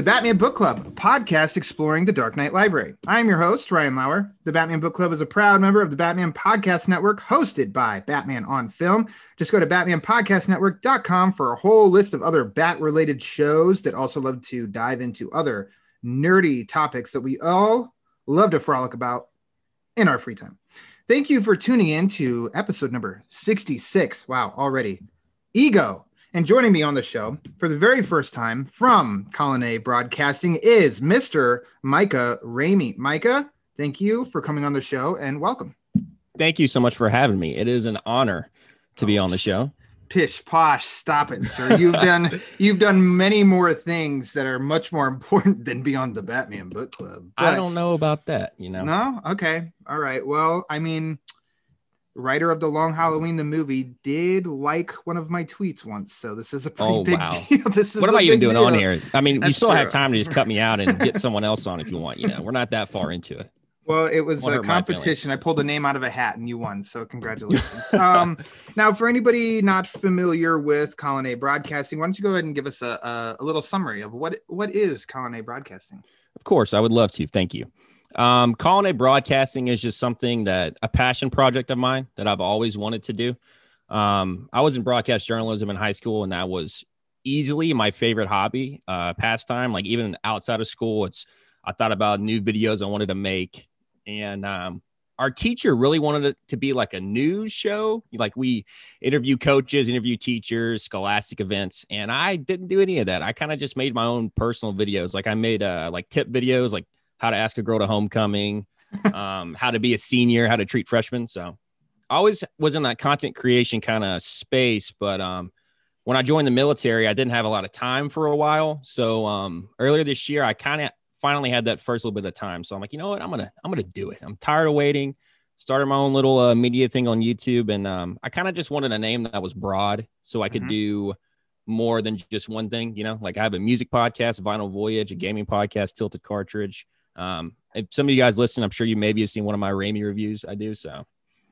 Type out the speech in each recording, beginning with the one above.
the Batman Book Club, a podcast exploring the Dark Knight Library. I'm your host, Ryan Lauer. The Batman Book Club is a proud member of the Batman Podcast Network, hosted by Batman on Film. Just go to batmanpodcastnetwork.com for a whole list of other bat related shows that also love to dive into other nerdy topics that we all love to frolic about in our free time. Thank you for tuning in to episode number 66. Wow, already. Ego, and joining me on the show for the very first time from Coloneh Broadcasting is Mr. Micah Ramey. Micah, thank you for coming on the show and welcome. Thank you so much for having me. It is an honor to be oh, on the show. Pish posh, stop it, sir. You've done you've done many more things that are much more important than Beyond the Batman Book Club. I don't know about that, you know. No? Okay. All right. Well, I mean, writer of the Long Halloween the movie did like one of my tweets once, so this is a pretty Oh, big wow. deal. This is What am I even doing on here? I mean, you That's still have time to just cut me out and get someone else on if you want. You know, we're not that far into it. Well, it was a hurt my feelings. competition. I pulled a name out of a hat and you won. So congratulations. um, now, for anybody not familiar with Coloneh Broadcasting, why don't you go ahead and give us a, a, a little summary of what what is Coloneh Broadcasting? Of course, I would love to. Thank you. Um, Coloneh broadcasting is just something that a passion project of mine that I've always wanted to do. Um, I was in broadcast journalism in high school, and that was easily my favorite hobby, uh, pastime. Like even outside of school, it's I thought about new videos I wanted to make, and um, our teacher really wanted it to be like a news show. Like we interview coaches, interview teachers, scholastic events, and I didn't do any of that. I kind of just made my own personal videos. Like I made uh, like tip videos, like how to ask a girl to homecoming, um, how to be a senior, how to treat freshmen. So I always was in that content creation kind of space, but um, when I joined the military, I didn't have a lot of time for a while. So um, earlier this year, I kind of finally had that first little bit of time. So I'm like, you know what, I'm gonna I'm gonna do it. I'm tired of waiting. Started my own little uh, media thing on YouTube, and um, I kind of just wanted a name that was broad, so I could Mhm. do more than just one thing. You know, like I have a music podcast, Vinyl Voyage, a gaming podcast, Tilted Cartridge. Um, if some of you guys listen, I'm sure you maybe have seen one of my Raimi reviews. I do. So,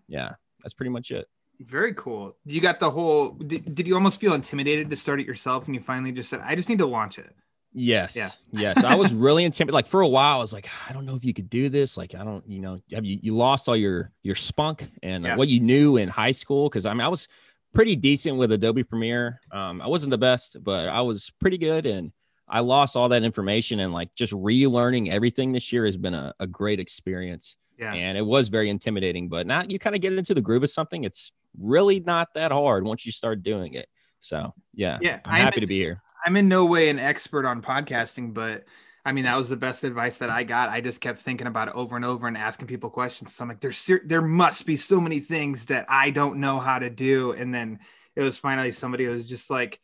yeah, that's pretty much it. Very cool. You got the whole. Did, did you almost feel intimidated to start it yourself, and you finally just said, "I just need to launch it"? Yes. Yeah. yes. I was really intimidated. Like for a while, I was like, I don't know if you could do this. Like, I don't, you know, have you, you lost all your, your spunk and Yeah. what you knew in high school. Cause I mean, I was pretty decent with Adobe Premiere. Um, I wasn't the best, but I was pretty good. And I lost all that information and like just relearning everything this year has been a, a great experience. Yeah. And it was very intimidating, but now you kind of get into the groove of something. It's really not that hard once you start doing it. So yeah, Yeah, I'm I'm happy in- to be here. I'm in no way an expert on podcasting, but I mean that was the best advice that I got. I just kept thinking about it over and over and asking people questions. So I'm like, there's ser- there must be so many things that I don't know how to do. And then it was finally somebody who was just like,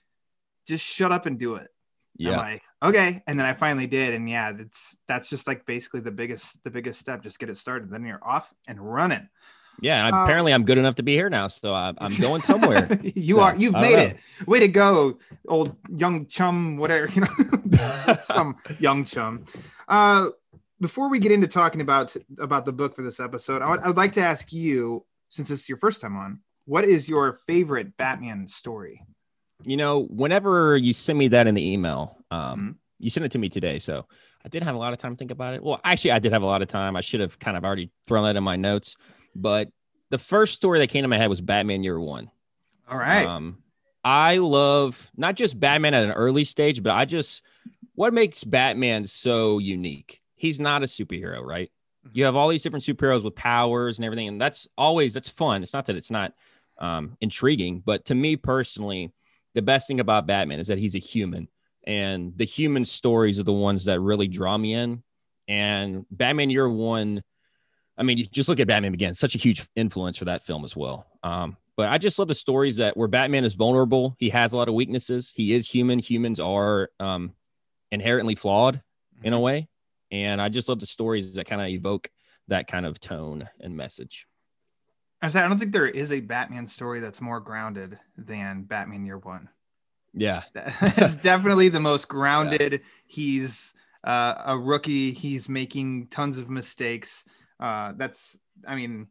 just shut up and do it. I'm Yeah. like, okay. And then I finally did. And yeah, that's that's just like basically the biggest the biggest step. Just get it started. Then you're off and running. Yeah, and Uh, apparently I'm good enough to be here now, so I, I'm going somewhere. you So, are you've made know. it. Way to go, old young chum, whatever, you know. chum, young chum. Uh before we get into talking about about the book for this episode, I would, I would like to ask you, since it's your first time on, what is your favorite Batman story? You know, whenever you send me that in the email, um, Mhm. you sent it to me today, so I did have a lot of time to think about it. Well, actually, I did have a lot of time. I should have kind of already thrown that in my notes, but the first story that came to my head was Batman Year One. All right. Um, I love not just Batman at an early stage, but I just what makes Batman so unique. He's not a superhero, right? You have all these different superheroes with powers and everything, and that's always that's fun. It's not that it's not um, intriguing, but to me personally, the best thing about Batman is that he's a human, and the human stories are the ones that really draw me in. And Batman Year One, I mean, you just look at Batman Begins, such a huge influence for that film as well. Um, but I just love the stories that where Batman is vulnerable. He has a lot of weaknesses. He is human. Humans are um, inherently flawed in a way, and I just love the stories that kind of evoke that kind of tone and message. I said I don't think there is a Batman story that's more grounded than Batman Year One. Yeah, it's definitely the most grounded. Yeah. He's uh, a rookie. He's making tons of mistakes. Uh, that's, I mean,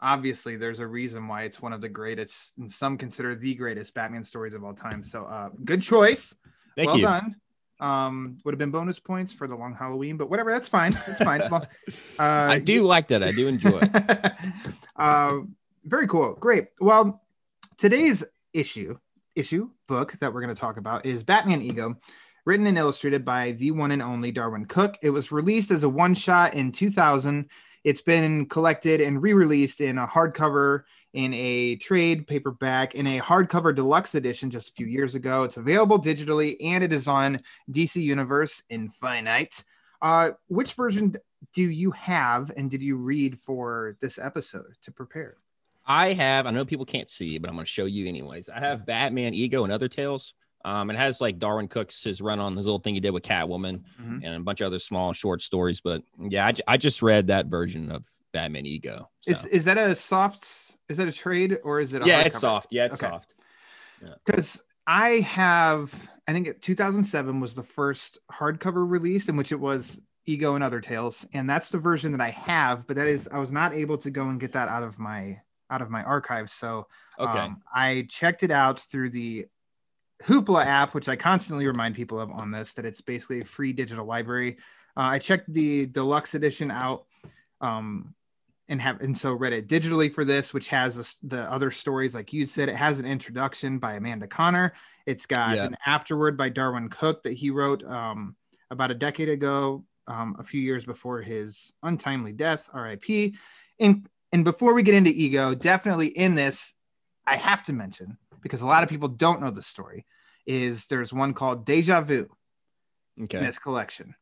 obviously there's a reason why it's one of the greatest, and some consider the greatest Batman stories of all time. So, uh, good choice. Thank well you. done. Um, would have been bonus points for the long Halloween, but whatever. That's fine. That's fine. well, uh, I do like that. I do enjoy. it. uh, very cool. Great. Well, today's issue issue book that we're going to talk about is Batman Ego, written and illustrated by the one and only Darwyn Cooke It was released as a one shot in 2000. It's been collected and re released in a hardcover, in a trade paperback, in a hardcover deluxe edition just a few years ago. It's available digitally and it is on DC Universe Infinite. Uh, which version do you have and did you read for this episode to prepare? I have, I know people can't see, but I'm going to show you anyways. I have Batman Ego and Other Tales. Um, it has like Darwyn Cooke's, his run on his little thing he did with Catwoman mm-hmm. and a bunch of other small short stories. But yeah, I, I just read that version of Batman Ego. So. Is is that a soft? Is that a trade or is it? yeah, it's soft. Yeah, it's okay. soft. Because yeah. I have, I think 2007 was the first hardcover release in which it was Ego and Other Tales, and that's the version that I have. But that is, I was not able to go and get that out of my out of my archives. So okay. Um, I checked it out through the Hoopla app, which I constantly remind people of on this, that it's basically a free digital library. Uh, I checked the deluxe edition out, um, and have and so read it digitally for this, which has the other stories like you said. It has an introduction by Amanda Conner. It's got yeah. an afterword by Darwyn Cooke that he wrote um, about a decade ago, um, a few years before his untimely death, R.I.P. And and before we get into ego, definitely in this, I have to mention because a lot of people don't know the story is there's one called Deja Vu okay. in this collection.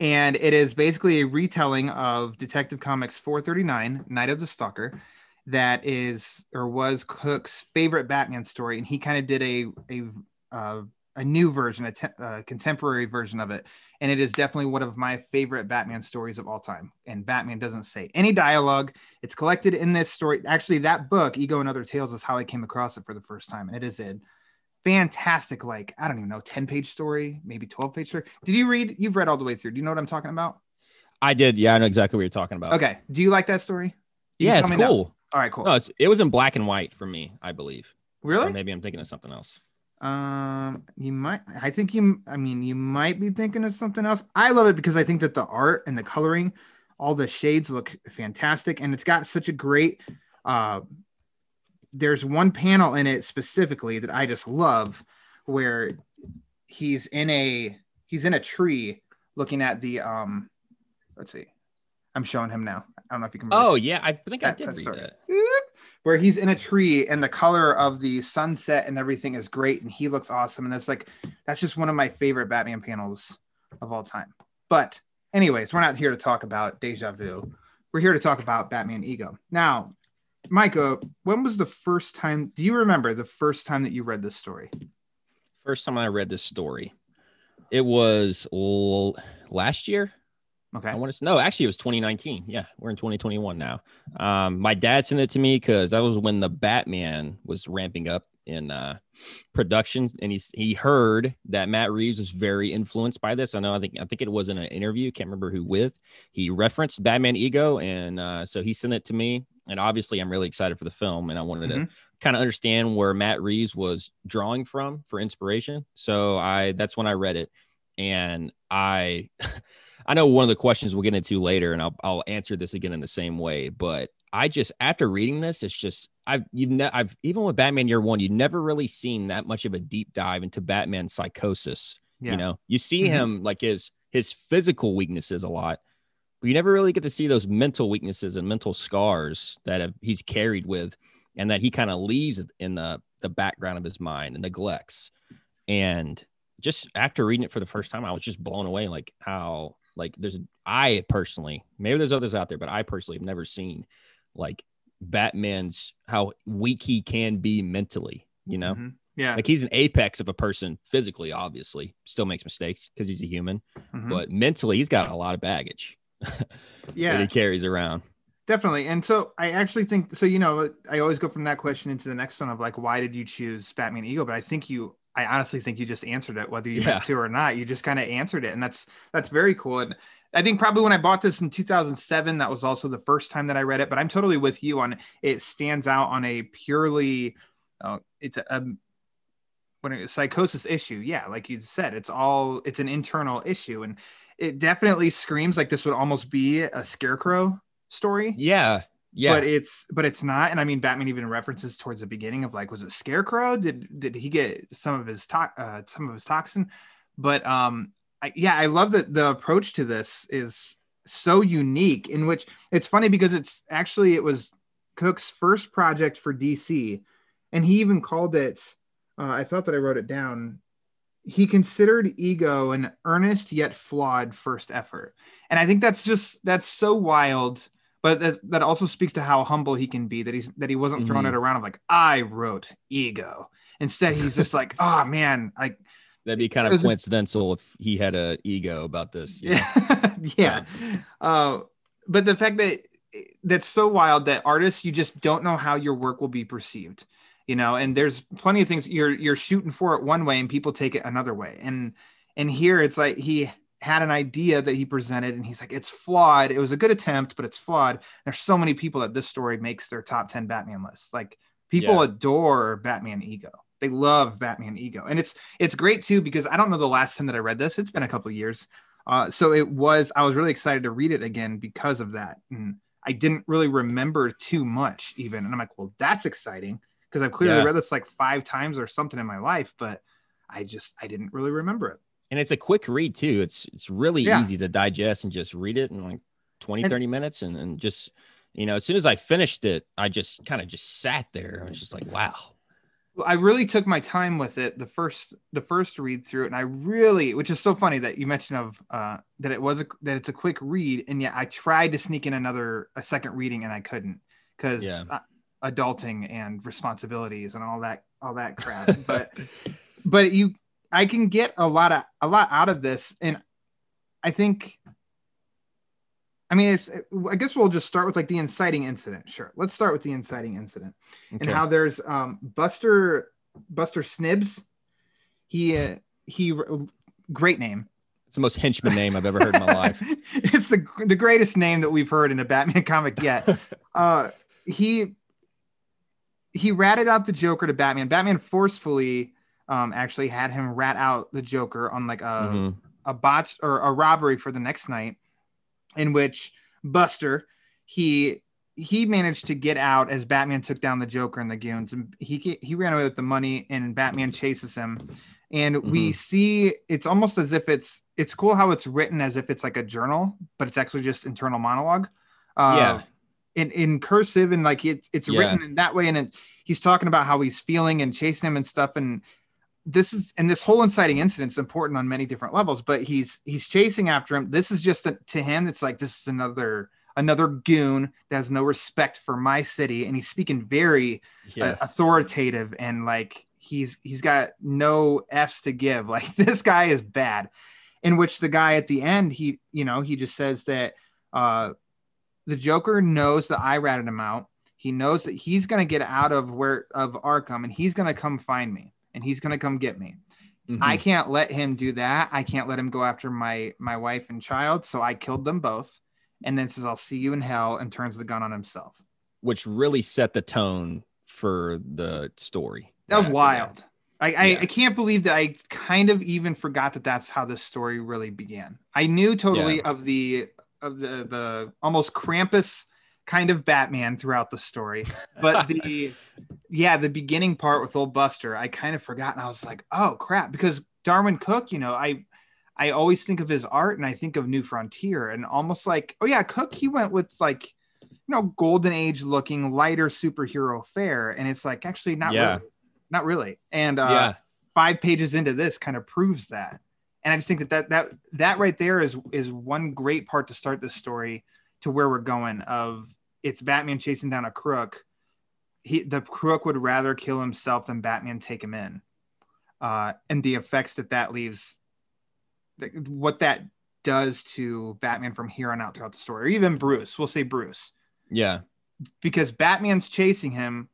And it is basically a retelling of Detective Comics 439, Night of the Stalker, that is or was Cooke's favorite Batman story. And he kind of did a, a, uh, a new version, a, te- a contemporary version of it. And it is definitely one of my favorite Batman stories of all time. And Batman doesn't say any dialogue. It's collected in this story. Actually, that book, Ego and Other Tales, is how I came across it for the first time. And it is in fantastic, like, I don't even know, 10 page story, maybe 12 page story. Did you read? You've read all the way through. Do you know what I'm talking about? I did. Yeah, I know exactly what you're talking about. Okay. Do you like that story? yeah, it's cool. Now? All right, cool. No, it was in black and white for me, I believe. Really? Or maybe I'm thinking of something else. Um, you might, I think you, I mean, you might be thinking of something else. I love it because I think that the art and the coloring, all the shades look fantastic, and it's got such a great, uh, there's one panel in it specifically that I just love where he's in a he's in a tree looking at the um let's see. I'm showing him now. I don't know if you can Oh yeah, I think I did read that. Where he's in a tree and the color of the sunset and everything is great and he looks awesome and that's like that's just one of my favorite Batman panels of all time. But anyways, we're not here to talk about deja vu. We're here to talk about Batman ego. Now, Micah, when was the first time? Do you remember the first time that you read this story? First time I read this story, it was l- last year. Okay. I want to no, actually, it was 2019. Yeah, we're in 2021 now. Um, my dad sent it to me because that was when the Batman was ramping up in uh, production, and he he heard that Matt Reeves was very influenced by this. I know. I think I think it was in an interview. Can't remember who with. He referenced Batman Ego, and uh, so he sent it to me and obviously I'm really excited for the film and I wanted mm-hmm. to kind of understand where Matt Reeves was drawing from for inspiration. So I that's when I read it and I I know one of the questions we'll get into later and I'll I'll answer this again in the same way, but I just after reading this it's just I've you've ne- I've even with Batman Year 1 you've never really seen that much of a deep dive into Batman's psychosis. Yeah. You know, you see mm-hmm. him like his his physical weaknesses a lot but you never really get to see those mental weaknesses and mental scars that have, he's carried with and that he kind of leaves in the the background of his mind and neglects and just after reading it for the first time i was just blown away like how like there's i personally maybe there's others out there but i personally have never seen like Batman's how weak he can be mentally. You know, Mhm. Yeah. like he's an apex of a person physically. Obviously, still makes mistakes because he's a human, Mhm. but mentally, he's got a lot of baggage that yeah. he carries around. Definitely. And so I actually think so, you know, I always go from that question into the next one of like, why did you choose Batman Ego? But I think you I honestly think you just answered it, whether you Yeah. meant to or not. You just kind of answered it. And that's that's very cool. And I think probably when I bought this in 2007, that was also the first time that I read it. But I'm totally with you on it stands out on a purely uh, it's a, a when a psychosis issue. Yeah, like you said, it's all it's an internal issue. And it definitely screams like this would almost be a scarecrow story. Yeah, yeah, but it's but it's not. And i mean batman even references towards the beginning of like was it scarecrow? Did did he get some of his to- uh, some of his toxin? But um I, yeah i love that the approach to this is so unique in which it's funny because it's actually it was Cooke's first project for dc and he even called it uh, i thought that i wrote it down he considered ego an earnest yet flawed first effort. And i think that's just that's so wild but that, that also speaks to how humble he can be that he's that he wasn't throwing Mhm. it around of like i wrote ego. Instead he's just like oh man like that'd be kind of coincidental if he had a ego about this. yeah. Yeah. Uh, but the fact that that's so wild that artists you just don't know how your work will be perceived you know and there's plenty of things you're you're shooting for it one way and people take it another way. And and here it's like he had an idea that he presented and he's like it's flawed. It was a good attempt but it's flawed. There's so many people that this story makes their top 10 batman lists like people Yeah. adore batman ego. They love batman ego. And it's it's great too because i don't know the last time that i read this. It's been a couple of years. Uh, so it was i was really excited to read it again because of that. And i didn't really remember too much even. And i'm like well that's exciting because i've clearly Yeah. read this like five times or something in my life but i just i didn't really remember it and it's a quick read too. It's it's really Yeah. easy to digest and just read it in like 20, And- 30 minutes. And, and just, you know, as soon as I finished it, I just kind of just sat there. I was just like, wow. I really took my time with it the first the first read through it, and I really, which is so funny that you mentioned of uh, that it was a that it's a quick read, and yet I tried to sneak in another a second reading and I couldn't because Yeah. Adulting and responsibilities and all that all that crap. but but you, I can get a lot of a lot out of this, and I think. I mean, it's, I guess we'll just start with like the inciting incident. Sure, let's start with the inciting incident Okay. and how there's um Buster Buster Snibs. He uh, he great name. it's the most henchman name I've ever heard in my life. it's the the greatest name that we've heard in a Batman comic yet. uh he he ratted out the Joker to Batman. Batman forcefully um actually had him rat out the Joker on like a Mhm. a botch or a robbery for the next night in which Buster he he managed to get out as Batman took down the Joker and the goons and he he ran away with the money and Batman chases him and we see it's almost as if it's it's cool how it's written as if it's like a journal but it's actually just internal monologue uh, Yeah. In in cursive and like it's it's Yeah. written in that way. And it, he's talking about how he's feeling and chasing him and stuff. And this is and this whole inciting incident is important on many different levels but he's he's chasing after him. This is just a, to him it's like this is another another goon that has no respect for my city. And he's speaking very Yeah. uh, authoritative and like he's he's got no f's to give. Like this guy is bad. In which the guy at the end he you know he just says that uh the joker knows that i ratted him out he knows that he's going to get out of where of arkham and he's going to come find me and he's going to come get me Mhm. i can't let him do that i can't let him go after my my wife and child so i killed them both and then says i'll see you in hell and turns the gun on himself Which really set the tone for the story. That was wild. I, I, Yeah. I can't believe that I kind of even forgot that that's how this story really began. I knew totally Yeah. of the of the the almost Krampus kind of Batman throughout the story, but the yeah the beginning part with old Buster I kind of forgot and I was like oh crap because Darwyn Cooke you know I I always think of his art and I think of New Frontier and almost like oh yeah Cook he went with like you know golden age looking lighter superhero fare and it's like actually not Yeah. really not really and uh yeah. five pages into this kind of proves that and i just think that that that, that right there is is one great part to start this story to where we're going of it's Batman chasing down a crook, he the crook would rather kill himself than Batman take him in, uh, and the effects that that leaves, what that does to Batman from here on out throughout the story, or even Bruce. We'll say Bruce, Yeah. because Batman's chasing him.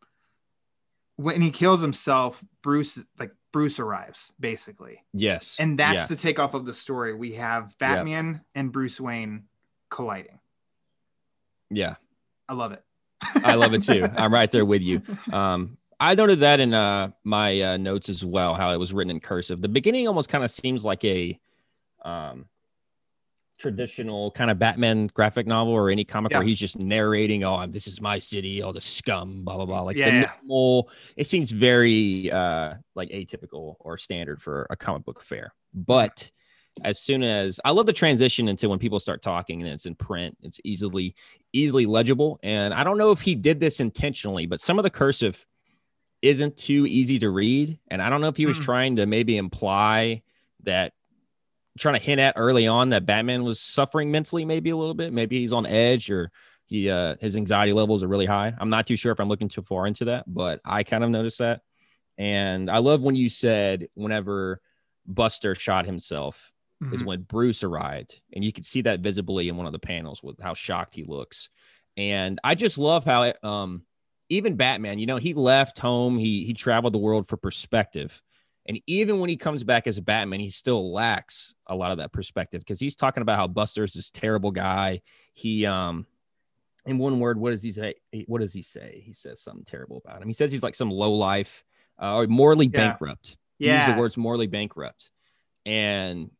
When he kills himself, Bruce like Bruce arrives basically, Yes. and that's yeah. the takeoff of the story. We have Batman and Bruce Wayne colliding. yeah. I love it. I love it too. I'm right there with you. Um, I noted that in uh, my uh, notes as well, how it was written in cursive. The beginning almost kind of seems like a um, traditional kind of Batman graphic novel or any comic Yeah. where he's just narrating, "Oh, this is my city, all the scum, blah blah blah." Like Yeah, the normal. It seems very uh, like atypical or standard for a comic book fair. but. As soon as I love the transition into when people start talking and it's in print, it's easily easily legible. And I don't know if he did this intentionally, but some of the cursive isn't too easy to read. And I don't know if he was Mm. trying to maybe imply that trying to hint at early on that Batman was suffering mentally, maybe a little bit. Maybe he's on edge or he uh his anxiety levels are really high. I'm not too sure if I'm looking too far into that, but I kind of noticed that. And I love when you said whenever Buster shot himself, is Mhm. when Bruce arrived, and you could see that visibly in one of the panels with how shocked he looks. And I just love how it, um, even Batman, you know, he left home, he he traveled the world for perspective, and even when he comes back as a Batman, he still lacks a lot of that perspective because he's talking about how Buster's this terrible guy. He um. In one word, what does he say? What does he say? He says something terrible about him. He says he's like some low life uh, or morally Yeah. bankrupt. He used the words morally bankrupt. And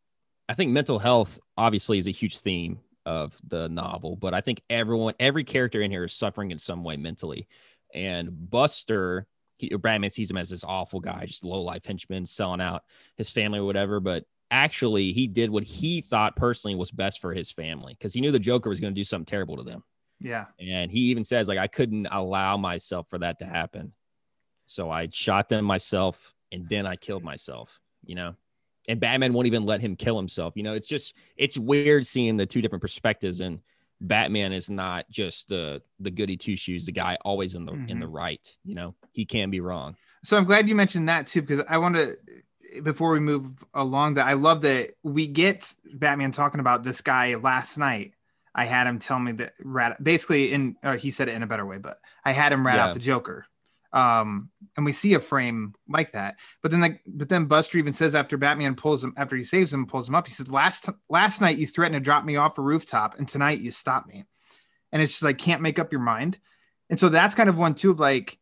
I think mental health obviously is a huge theme of the novel, but I think everyone, every character in here is suffering in some way mentally. And Buster, he, Batman sees him as this awful guy, just low life henchman, selling out his family or whatever. But actually, he did what he thought personally was best for his family because he knew the Joker was going to do something terrible to them. Yeah. And he even says, like, I couldn't allow myself for that to happen. So I shot them myself and then I killed myself, you know? And Batman won't even let him kill himself. You know, it's just, it's weird seeing the two different perspectives. And Batman is not just the the goody two shoes, the guy always in the in the right. You know, he can be wrong. So I'm glad you mentioned that too, because I want to, before we move along, that I love that we get Batman talking about this guy last night. I had him tell me that rat, basically, in uh, he said it in a better way, but I had him rat Yeah. out the Joker. Um, and we see a frame like that, but then like, but then Buster even says after Batman pulls him after he saves him, pulls him up, he said, "Last last night you threatened to drop me off a rooftop, and tonight you stopped me." And it's just like can't make up your mind, and so that's kind of one too of like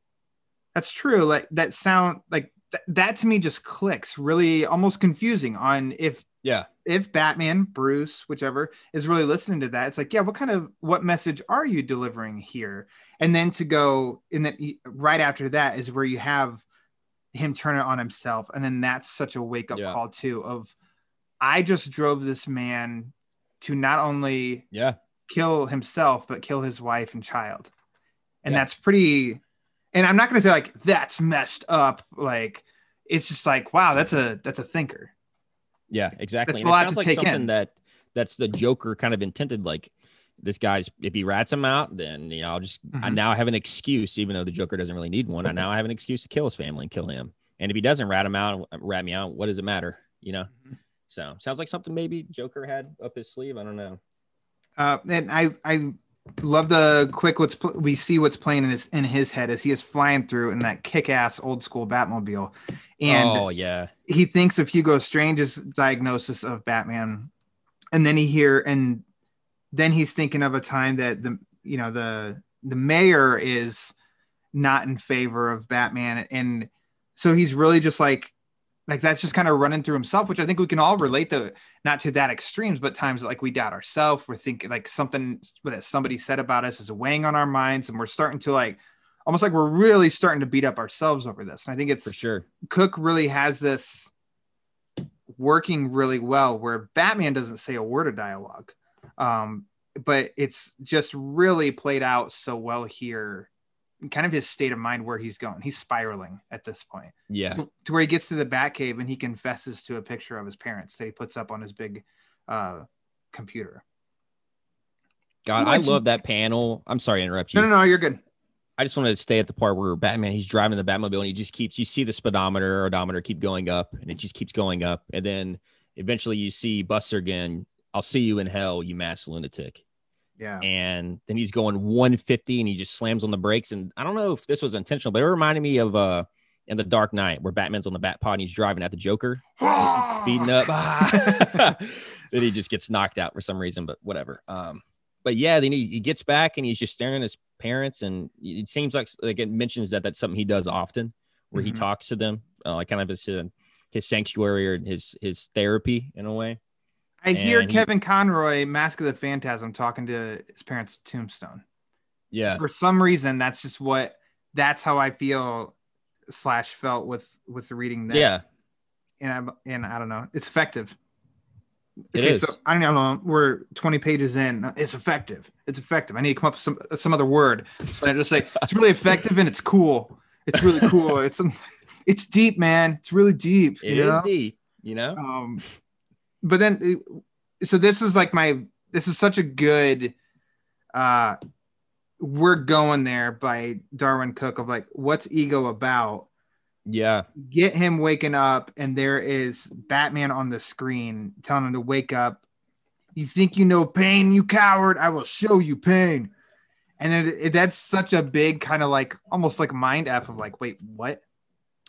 that's true. Like that sound like th- that to me just clicks really almost confusing on if Yeah. if Batman, Bruce, whichever is really listening to that. It's like, yeah, what kind of what message are you delivering here? And then to go and then he- right after that is where you have him turn it on himself, and then that's such a wake up Yeah. call too of I just drove this man to not only Yeah. kill himself but kill his wife and child and Yeah. that's pretty and i'm not going to say like that's messed up like it's just like wow that's a that's a thinker Yeah, exactly. That's And it sounds like something in. that that's the Joker kind of intended. Like this guy's, if he rats him out, then you know, I'll just I Mhm. now have an excuse, even though the Joker doesn't really need one. I now have an excuse to kill his family and kill him. And if he doesn't rat him out, rat me out, what does it matter? You know. Mhm. So sounds like something maybe Joker had up his sleeve. I don't know. uh and i i love the quick what's pl- we see what's playing in his in his head as he is flying through in that kick-ass old school batmobile. And oh yeah, he thinks of Hugo Strange's diagnosis of Batman, and then he hear and then he's thinking of a time that the you know the the mayor is not in favor of Batman, and so he's really just like like that's just kind of running through himself, which I think we can all relate to not to that extremes, but times like we doubt ourselves, we're thinking like something that somebody said about us is weighing on our minds, and we're starting to like almost like we're really starting to beat up ourselves over this. And I think it's for sure. Cooke really has this working really well where Batman doesn't say a word of dialogue. Um, but it's just really played out so well here. Kind of his state of mind where he's going. He's spiraling at this point Yeah, to, to where he gets to the Batcave and he confesses to a picture of his parents that he puts up on his big uh, computer. God, I love that panel. I'm sorry to interrupt you. No, no, no, you're good. I just wanted to stay at the part where Batman he's driving the Batmobile and he just keeps you see the speedometer or odometer keep going up and it just keeps going up and then eventually you see Buster again. I'll see you in hell, you mass lunatic. Yeah. And then he's going 150 and he just slams on the brakes. And I don't know if this was intentional, but it reminded me of uh in the Dark Knight where Batman's on the Bat Pod and he's driving at the Joker, beating up. then he just gets knocked out for some reason, but whatever. Um, but yeah, then he, he gets back and he's just staring at his parents, and it seems like like it mentions that that's something he does often, where he Mhm. talks to them, uh, like kind of his uh, his sanctuary or his his therapy in a way. I hear And he- Kevin Conroy, Mask of the Phantasm, talking to his parents' tombstone. Yeah, For some reason, that's just what that's how I feel slash felt with with reading this. Yeah. And I and I don't know. It's effective. It is. So I don't know. We're 20 pages in. It's effective. It's effective. I need to come up with some some other word. So I just say it's really effective and it's cool. It's really cool. It's it's deep, man. It's really deep. it is deep. You know, um but then so this is like my this is such a good uh we're going there by Darwyn Cooke of like what's ego about? Yeah, get him waking up and there is batman on the screen telling him to wake up. You think you know pain you coward. I will show you pain. And then it, that's such a big kind of like almost like mind f of like wait what?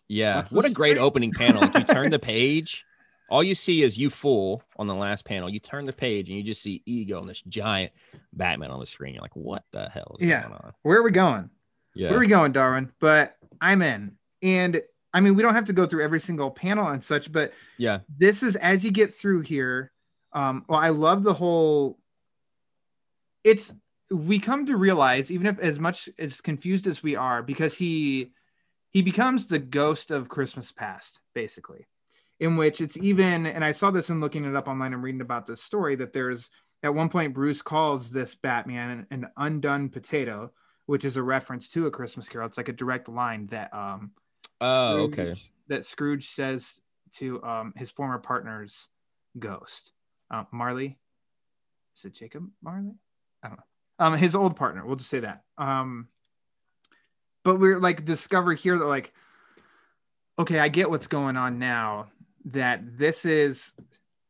Yeah. What's What a great opening panel! Like you turn the page, all you see is you fool on the last panel. You turn the page and you just see ego and this giant Batman on the screen. You're like, what the hell is Yeah. going on? where are we going Yeah, Where are we going, Darwyn? But I'm in. And I mean, we don't have to go through every single panel and such, but yeah, this is as you get through here. Um, well, I love the whole. It's we come to realize, even if as much as confused as we are, because he he becomes the ghost of Christmas past, basically, in which it's even. And I saw this in looking it up online and reading about this story that there's at one point Bruce calls this Batman an undone potato, which is a reference to a Christmas Carol. It's like a direct line that um Oh, Scrooge- okay. That Scrooge says to um, his former partner's ghost, uh, Marley. Is it Jacob Marley? I don't know. Um, his old partner. We'll just say that. Um, but we're like discover here that like, okay, I get what's going on now. That this is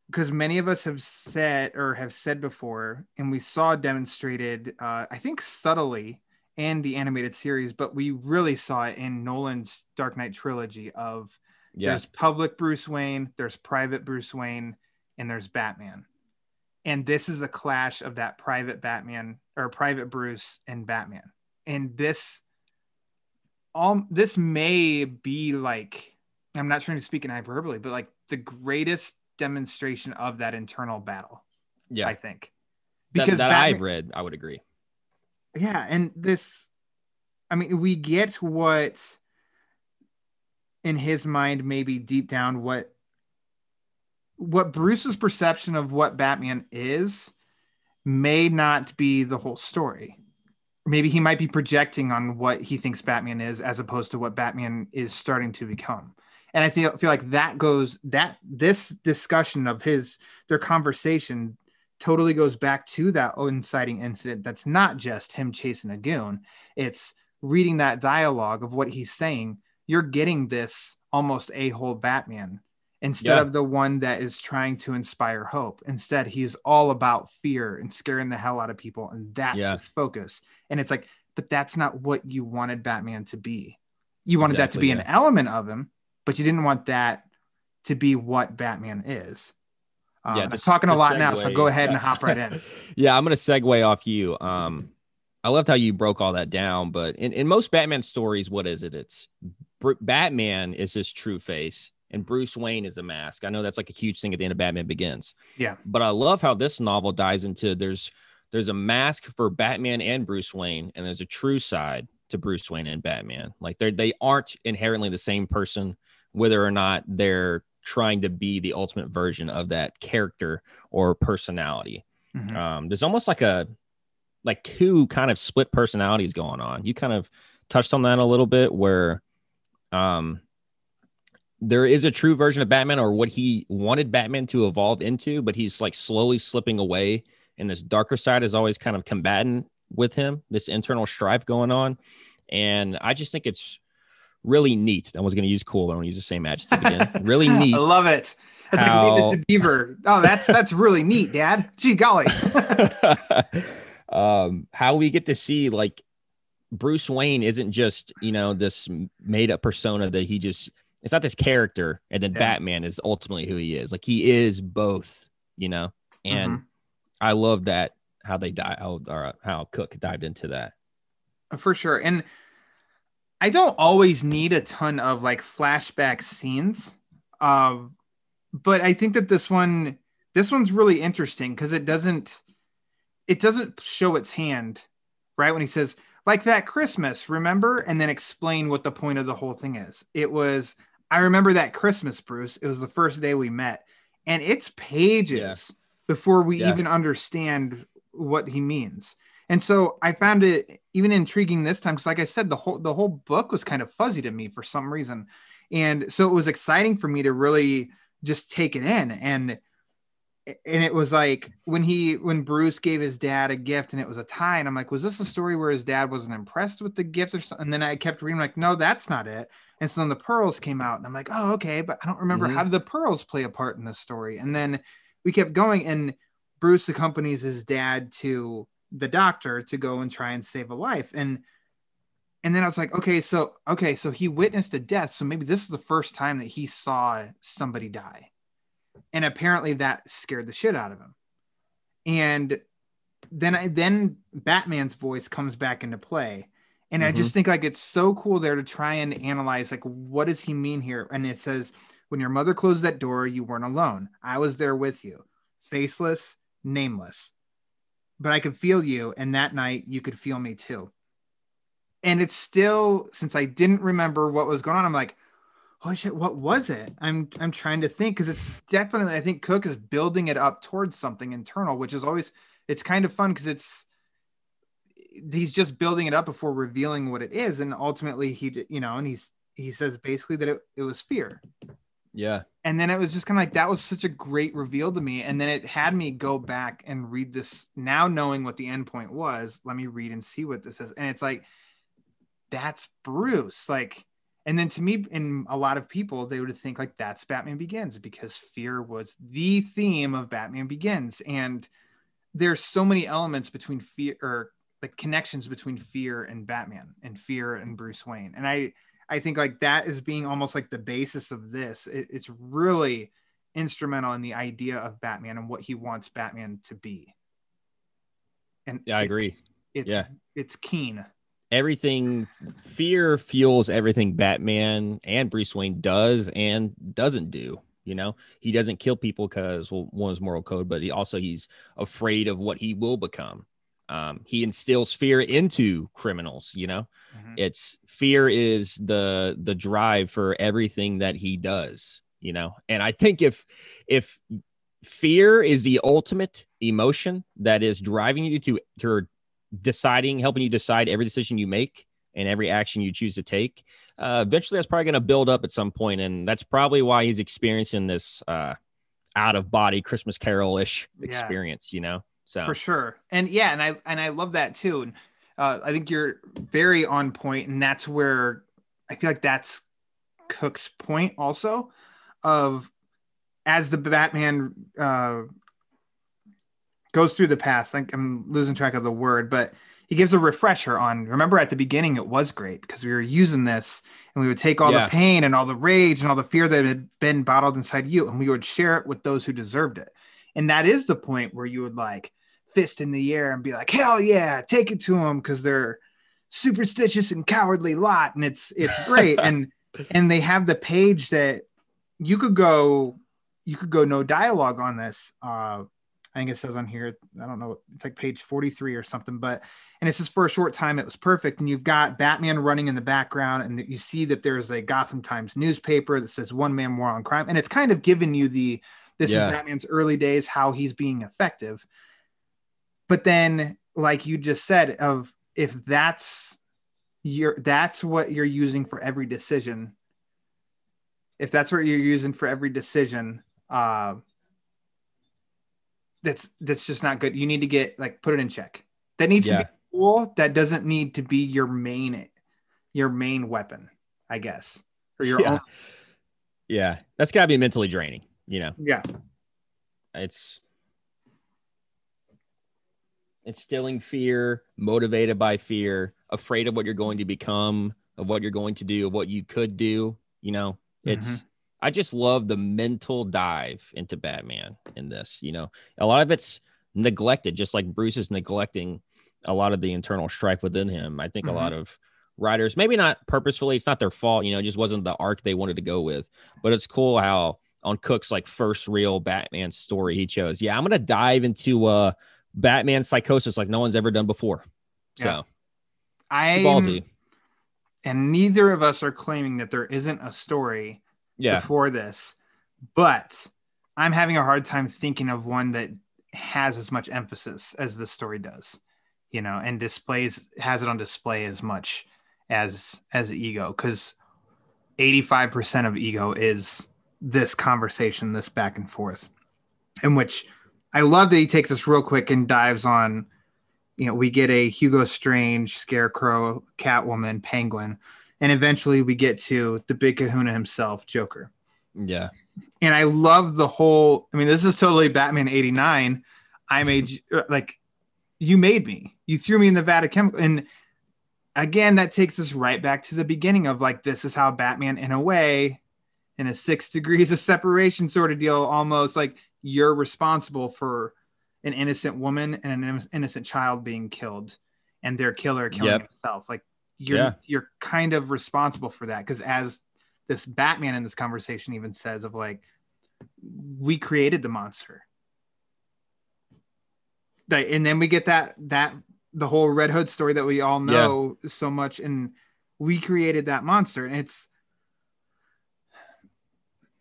because many of us have said or have said before, and we saw demonstrated, uh, I think subtly in the animated series, but we really saw it in Nolan's Dark Knight trilogy of Yeah, there's public Bruce Wayne, there's private Bruce Wayne, and there's Batman. And this is a clash of that private Batman or private Bruce and Batman. And this all this may be like I'm not trying to speak in hyperbole, but like the greatest demonstration of that internal battle, yeah. I think. that, Because that Batman- I've read, I would agree. yeah and this i mean we get what in his mind maybe deep down what what bruce's perception of what batman is may not be the whole story maybe he might be projecting on what he thinks batman is as opposed to what batman is starting to become and i feel, feel like that goes that this discussion of his their conversation totally goes back to that inciting incident that's not just him chasing a goon. It's reading that dialogue of what he's saying you're getting this almost a-hole batman instead Yeah. of the one that is trying to inspire hope. Instead he's all about fear and scaring the hell out of people and that's Yeah. his focus. And it's like but that's not what you wanted batman to be. You wanted that to Exactly, be an element of him but you didn't want that to be what batman is um, Yeah, I'm to- talking a to lot now, so go ahead and hop right in. yeah, I'm gonna segue off you. Um, I loved how you broke all that down, but in, in most Batman stories, what is it? It's Br- Batman is his true face, and Bruce Wayne is a mask. I know that's like a huge thing at the end of Batman Begins. Yeah. but I love how this novel dives into there's there's a mask for Batman and Bruce Wayne, and there's a true side to Bruce Wayne and Batman. Like they they aren't inherently the same person, whether or not they're trying to be the ultimate version of that character or personality. Mhm. Um, there's almost like a like two kind of split personalities going on. You kind of touched on that a little bit where um there is a true version of Batman or what he wanted Batman to evolve into, but he's like slowly slipping away and this darker side is always kind of combating with him, this internal strife going on. And I just think it's really neat. I was going to use cool, I don't use the same adjective again. Really neat. I love it. That's How- like David Beaver. Oh, that's that's really neat, Dad. Gee golly. um, how we get to see like Bruce Wayne isn't just you know this made up persona that he just it's not this character and then Yeah. Batman is ultimately who he is like he is both you know and Mm-hmm. I love that how they die how or how Cooke dived into that for sure and i don't always need a ton of like flashback scenes um but i think that this one this one's really interesting because it doesn't it doesn't show its hand right when he says like that christmas remember? and then explain what the point of the whole thing is. It was i remember that christmas bruce. It was the first day we met. And it's pages before we Yeah. even understand what he means and so I found it even intriguing this time because, like I said, the whole the whole book was kind of fuzzy to me for some reason, and so it was exciting for me to really just take it in. And and it was like when he when Bruce gave his dad a gift and it was a tie, and I'm like, was this a story where his dad wasn't impressed with the gift or something? And then I kept reading, like, no, that's not it. And so then the pearls came out, and I'm like, oh, okay, but I don't remember Mhm. how did the pearls play a part in this story. And then we kept going, and Bruce accompanies his dad to the doctor to go and try and save a life. And and then i was like okay so okay so he witnessed a death. So maybe this is the first time that he saw somebody die. And apparently that scared the shit out of him. And then i then batman's voice comes back into play. And i just mm-hmm. think like it's so cool there to try and analyze like what does he mean here? And it says when your mother closed that door you weren't alone. I was there with you. Faceless nameless but I could feel you. And that night you could feel me too. And it's still, since I didn't remember what was going on, I'm like, holy shit, what was it? I'm I'm trying to think because it's definitely I think Cooke is building it up towards something internal, which is always it's kind of fun because it's he's just building it up before revealing what it is. And ultimately he you know, and he's he says basically that it, it was fear yeah. And then it was just kind of like that was such a great reveal to me. And then it had me go back and read this now knowing what the end point was let me read and see what this is. And it's like that's bruce. Like and then to me and a lot of people they would think like that's batman begins because fear was the theme of batman begins. And there's so many elements between fear or like connections between fear and batman and fear and bruce wayne. And i I think like that is being almost like the basis of this. It, it's really instrumental in the idea of Batman and what he wants Batman to be. And yeah I agree It's Yeah. it's keen. everything fear fuels everything Batman and Bruce Wayne does and doesn't do. You know, he doesn't kill people because well, one is moral code, but he also he's afraid of what he will become. Um, he instills fear into criminals. You know, Mhm. it's fear is the the drive for everything that he does. You know, and I think if if fear is the ultimate emotion that is driving you to to deciding, helping you decide every decision you make and every action you choose to take. Uh, eventually, that's probably going to build up at some point, and that's probably why he's experiencing this uh, out of body Christmas Carol ish Yeah. experience. You know, so for sure. And yeah and i and i love that too. And uh, i think you're very on point and that's where i feel like that's Cooke's point also of as the batman uh goes through the past like i'm losing track of the word but he gives a refresher on remember at the beginning it was great because we were using this and we would take all Yeah. the pain and all the rage and all the fear that had been bottled inside you and we would share it with those who deserved it and that is the point where you would like fist in the air and be like, hell yeah, take it to them because they're superstitious and cowardly lot. And it's it's great. and and they have the page that you could go, you could go no dialogue on this. Uh I think it says on here, I don't know, it's like page 43 or something, but and it says for a short time it was perfect. And you've got Batman running in the background, and you see that there's a Gotham Times newspaper that says one man more on crime, and it's kind of given you the this Yeah. is Batman's early days, how he's being effective. But then, like you just said, of if that's your that's what you're using for every decision, if that's what you're using for every decision, uh that's that's just not good. You need to get like put it in check. That needs to be a tool that doesn't need to be your main your main weapon, I guess. Or your Yeah. own Yeah, that's got to be mentally draining. You know, yeah. it's instilling fear, motivated by fear, afraid of what you're going to become, of what you're going to do, of what you could do. You know, it's. I just love the mental dive into Batman in this. You know, a lot of it's neglected, just like Bruce is neglecting a lot of the internal strife within him. I think Mhm. a lot of writers, maybe not purposefully, it's not their fault. You know, it just wasn't the arc they wanted to go with. But it's cool how on Cooke's like first real Batman story he chose. Yeah, I'm gonna dive into uh Batman psychosis like no one's ever done before. So Yeah. I ballsy. and neither of us are claiming that there isn't a story Yeah. before this, but I'm having a hard time thinking of one that has as much emphasis as this story does, you know, and displays has it on display as much as as ego because 85% of ego is this conversation, this back and forth, in which I love that he takes us real quick and dives on. You know, we get a Hugo Strange, Scarecrow, Catwoman, Penguin, and eventually we get to the big kahuna himself, Joker. Yeah. And I love the whole, I mean, this is totally Batman 89. I made like you made me. You threw me in the vat of chemical. And again, that takes us right back to the beginning of like this is how Batman, in a way, in a six degrees of separation sort of deal, almost like you're responsible for an innocent woman and an innocent child being killed and their killer killing Yep. himself. Like you're Yeah. you're kind of responsible for that because as this Batman in this conversation even says of like we created the monster. Like, and then we get that that the whole Red Hood story that we all know so much, and we created that monster, and it's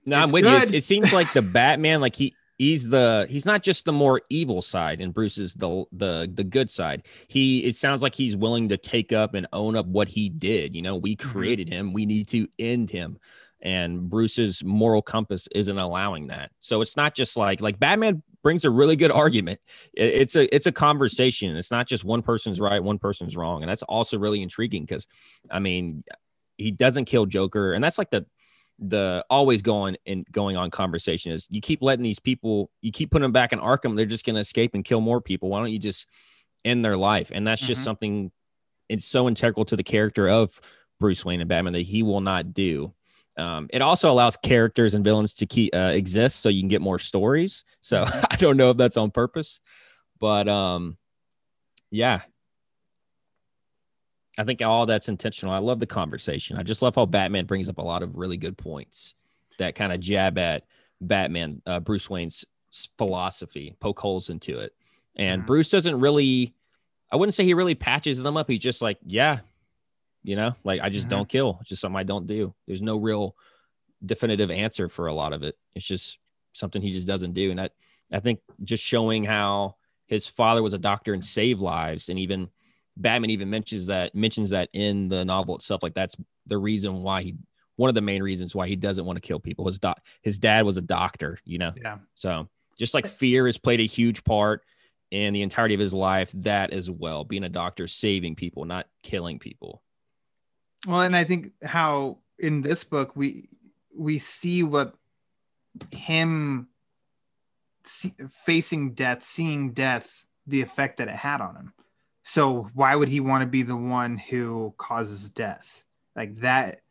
No, I'm It's with you. It's- It seems like the Batman, like he he's the he's not just the more evil side, and Bruce is the the the good side. He it sounds like he's willing to take up and own up what he did. You know, we Mhm. created him. We need to end him. And Bruce's moral compass isn't allowing that. So it's not just like like Batman brings a really good argument. It- It's a it's a conversation. It's not just one person's right, one person's wrong, and that's also really intriguing because, I mean, he doesn't kill Joker, and that's like the the always going and going on conversation is you keep letting these people you keep putting them back in arkham they're just going to escape and kill more people. Why don't you just end their life? And that's just Mhm. something it's so integral to the character of bruce wayne and batman that he will not do. Um, it also allows characters and villains to keep uh, exist so you can get more stories. So i don't know if that's on purpose but um yeah I think all that's intentional. I love the conversation. I just love how Batman brings up a lot of really good points that kind of jab at Batman, uh, Bruce Wayne's philosophy, poke holes into it. And Mhm. Bruce doesn't really, I wouldn't say he really patches them up. He's just like, yeah, you know, like I just Mhm. don't kill. It's just something I don't do. There's no real definitive answer for a lot of it. It's just something he just doesn't do. And I, I think just showing how his father was a doctor and saved lives, and even Batman even mentions that mentions that in the novel itself. Like that's the reason why he, one of the main reasons why he doesn't want to kill people. His doc, his dad was a doctor, you know. yeah. So just like fear has played a huge part in the entirety of his life, that as well, being a doctor, saving people, not killing people. Well, and I think how in this book we we see what him see, facing death, seeing death, the effect that it had on him. So why would he want to be the one who causes death? Like that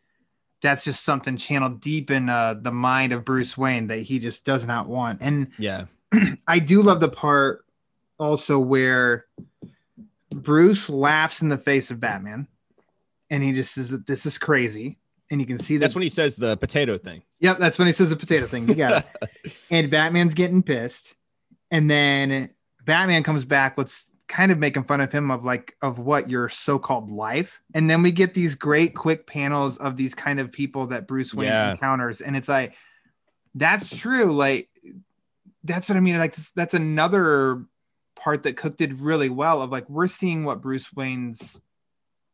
that's just something channeled deep in uh, the mind of Bruce Wayne that he just does not want. And Yeah. I do love the part also where Bruce laughs in the face of Batman and he just says that this is crazy. And you can see that. That's when he says the potato thing. yep, that's when he says the potato thing. You got it. and Batman's getting pissed. And then Batman comes back with kind of making fun of him of like of what your so-called life. And then we get these great quick panels of these kind of people that Bruce Wayne Yeah. encounters. And it's like, that's true. Like that's what I mean. Like that's another part that Cooke did really well of like we're seeing what Bruce Wayne's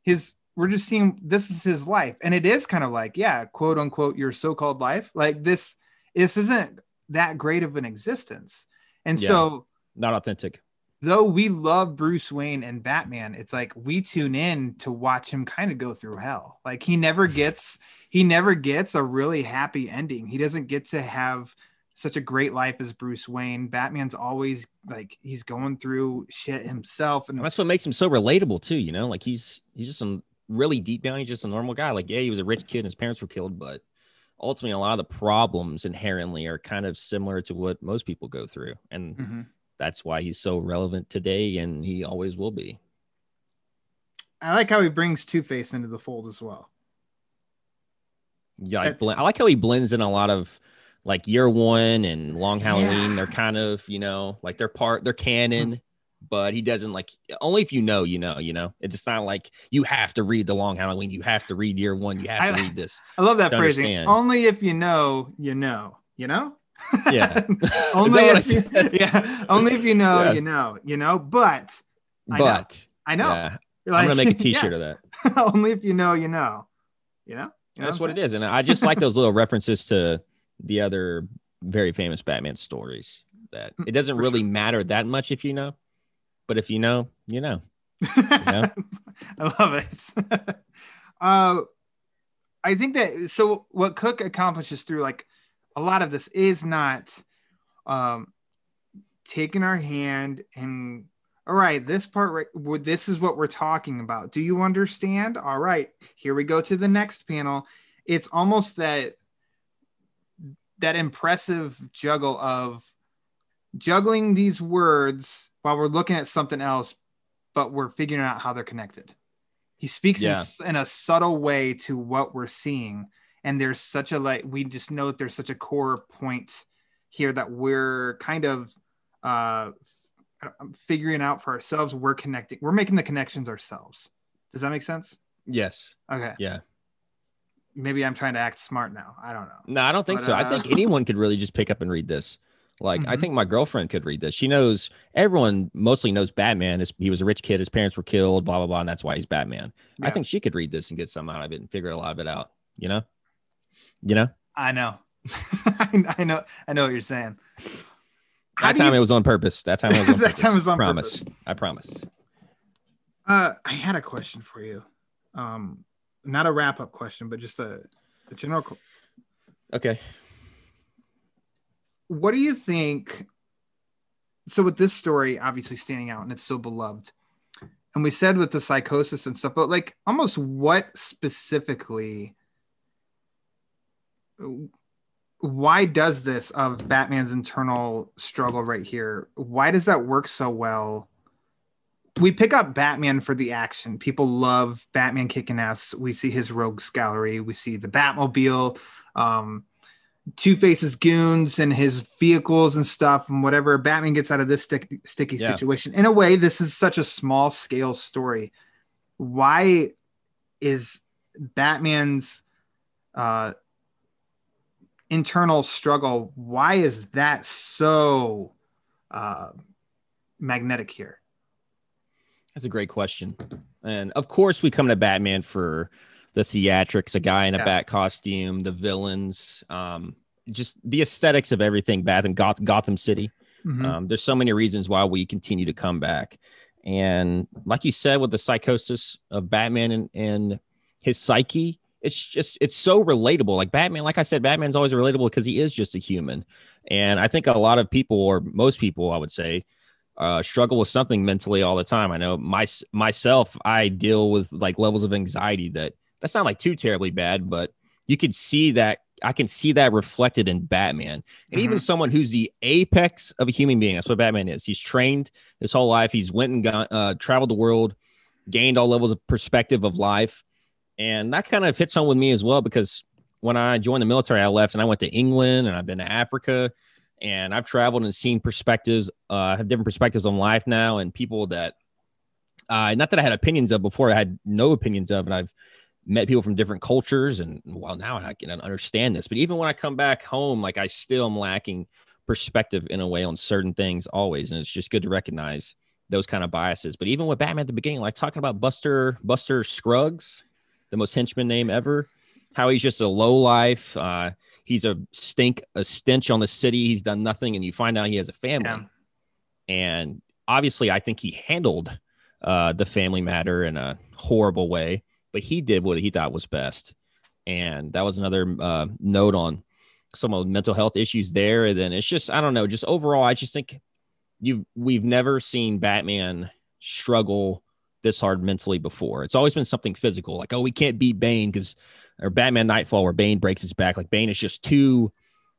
his we're just seeing this is his life. And it is kind of like, yeah, quote unquote, your so-called life. Like this, this isn't that great of an existence. And Yeah. so Not authentic. Though we love Bruce Wayne and Batman, it's like we tune in to watch him kind of go through hell. Like he never gets he never gets a really happy ending. He doesn't get to have such a great life as Bruce Wayne. Batman's always like he's going through shit himself and that's what makes him so relatable too. You know, like he's he's just some really deep down. He's just a normal guy. Like, yeah, he was a rich kid and his parents were killed, but ultimately, a lot of the problems inherently are kind of similar to what most people go through, and Mhm. That's why he's so relevant today, and he always will be. I like how he brings Two Face into the fold as well. Yeah, I, bl- I like how he blends in a lot of like Year One and Long Halloween. Yeah. They're kind of you know like they're part they're canon. Mm-hmm. But he doesn't like only if you know, you know, you know. It's just not like you have to read the Long Halloween. You have to read Year One. You have I- to read this. I love that phrasing. understand. Only if you know, you know. You know? Yeah. only if you, yeah. Only if you know, Yeah. you know. You know. But I know. But I know. yeah, Like, I'm gonna make a yeah. T-shirt of that. Only if you know, you know. You know? You know That's I'm what it is, and I just like those little references to the other very famous Batman stories. That it doesn't for really matter that much if you know, but if you know, you know. saying? Yeah. I love it. uh, I think that so what Cooke accomplishes through like a lot of this is not um taking our hand and all right, this part right this is what we're talking about. Do you understand? All right, here we go to the next panel. It's almost that that impressive juggle of juggling these words while we're looking at something else, but we're figuring out how they're connected. He speaks Yeah. s in, a subtle way to what we're seeing, and there's such a like we just know that there's such a core point here that we're kind of uh figuring out for ourselves. We're connecting. We're making the connections ourselves. Does that make sense? Yes. Okay. Yeah. Maybe I'm trying to act smart now. I don't know. No, I don't think But, so. I uh, think anyone could really just pick up and read this. Like, I Mhm. think my girlfriend could read this. She knows everyone mostly knows Batman. He was a rich kid. His parents were killed. Blah blah blah, and that's why he's Batman. I think she could read this and get something out of it and figure a lot of it out. You know. You know. I know. I I know. I know what you're saying. How That do you- time it was on purpose. That time it was on that purpose. time was on promise. purpose. I promise. Uh, I had a question for you. Um, not a wrap up question, but just a, a general. qu- Okay. What do you think? So with this story, obviously standing out, and it's so beloved, and we said with the psychosis and stuff, but like almost what specifically? Why does this of Batman's internal struggle right here? Why does that work so well? we pick up Batman for the action. People love Batman kicking ass. We see his rogues gallery. We see the Batmobile, um, Two Face's goons and his vehicles and stuff, and whatever. Batman gets out of this stick, sticky Yeah. situation. In a way, this is such a small scale story. Why is Batman's uh, internal struggle? Why is that so uh, magnetic here? That's a great question. And of course, we come to Batman for the theatrics, a guy in a Yeah. bat costume, the villains, um, just the aesthetics of everything Bath and Goth- Gotham City. Mhm. Um, there's so many reasons why we continue to come back. And like you said, with the psychosis of Batman and, and his psyche, it's just it's so relatable. Like Batman, like I said, Batman's always relatable because he is just a human. And I think a lot of people, or most people, I would say, uh, struggle with something mentally all the time. I know my myself, I deal with like levels of anxiety that that's not like too terribly bad, but you could see that I can see that reflected in Batman. And even someone who's the apex of a human being, that's what Batman is. He's trained his whole life. He's went and gone, uh, traveled the world, gained all levels of perspective of life, and that kind of hits home with me as well because when I joined the military, I left and I went to England and I've been to Africa and I've traveled and seen perspectives. Uh, have different perspectives on life now and people that, uh, not that I had opinions of before, I had no opinions of, and I've met people from different cultures. And well, now I can understand this. But even when I come back home, like I still am lacking perspective in a way on certain things always, and it's just good to recognize those kind of biases. But even with Batman at the beginning, like talking about Buster Buster Scruggs, the most henchman name ever, how he's just a low life. Uh, he's a stink, a stench on the city. He's done nothing, and you find out he has a family. Yeah. And obviously, I think he handled uh, the family matter in a horrible way, but he did what he thought was best. And that was another uh, note on some of the mental health issues there. And then it's just, I don't know, just overall, I just think you've, we've never seen Batman struggle this hard mentally before. It's always been something physical, like, oh, we can't beat Bane because, or Batman Nightfall, where Bane breaks his back. Like, Bane is just too,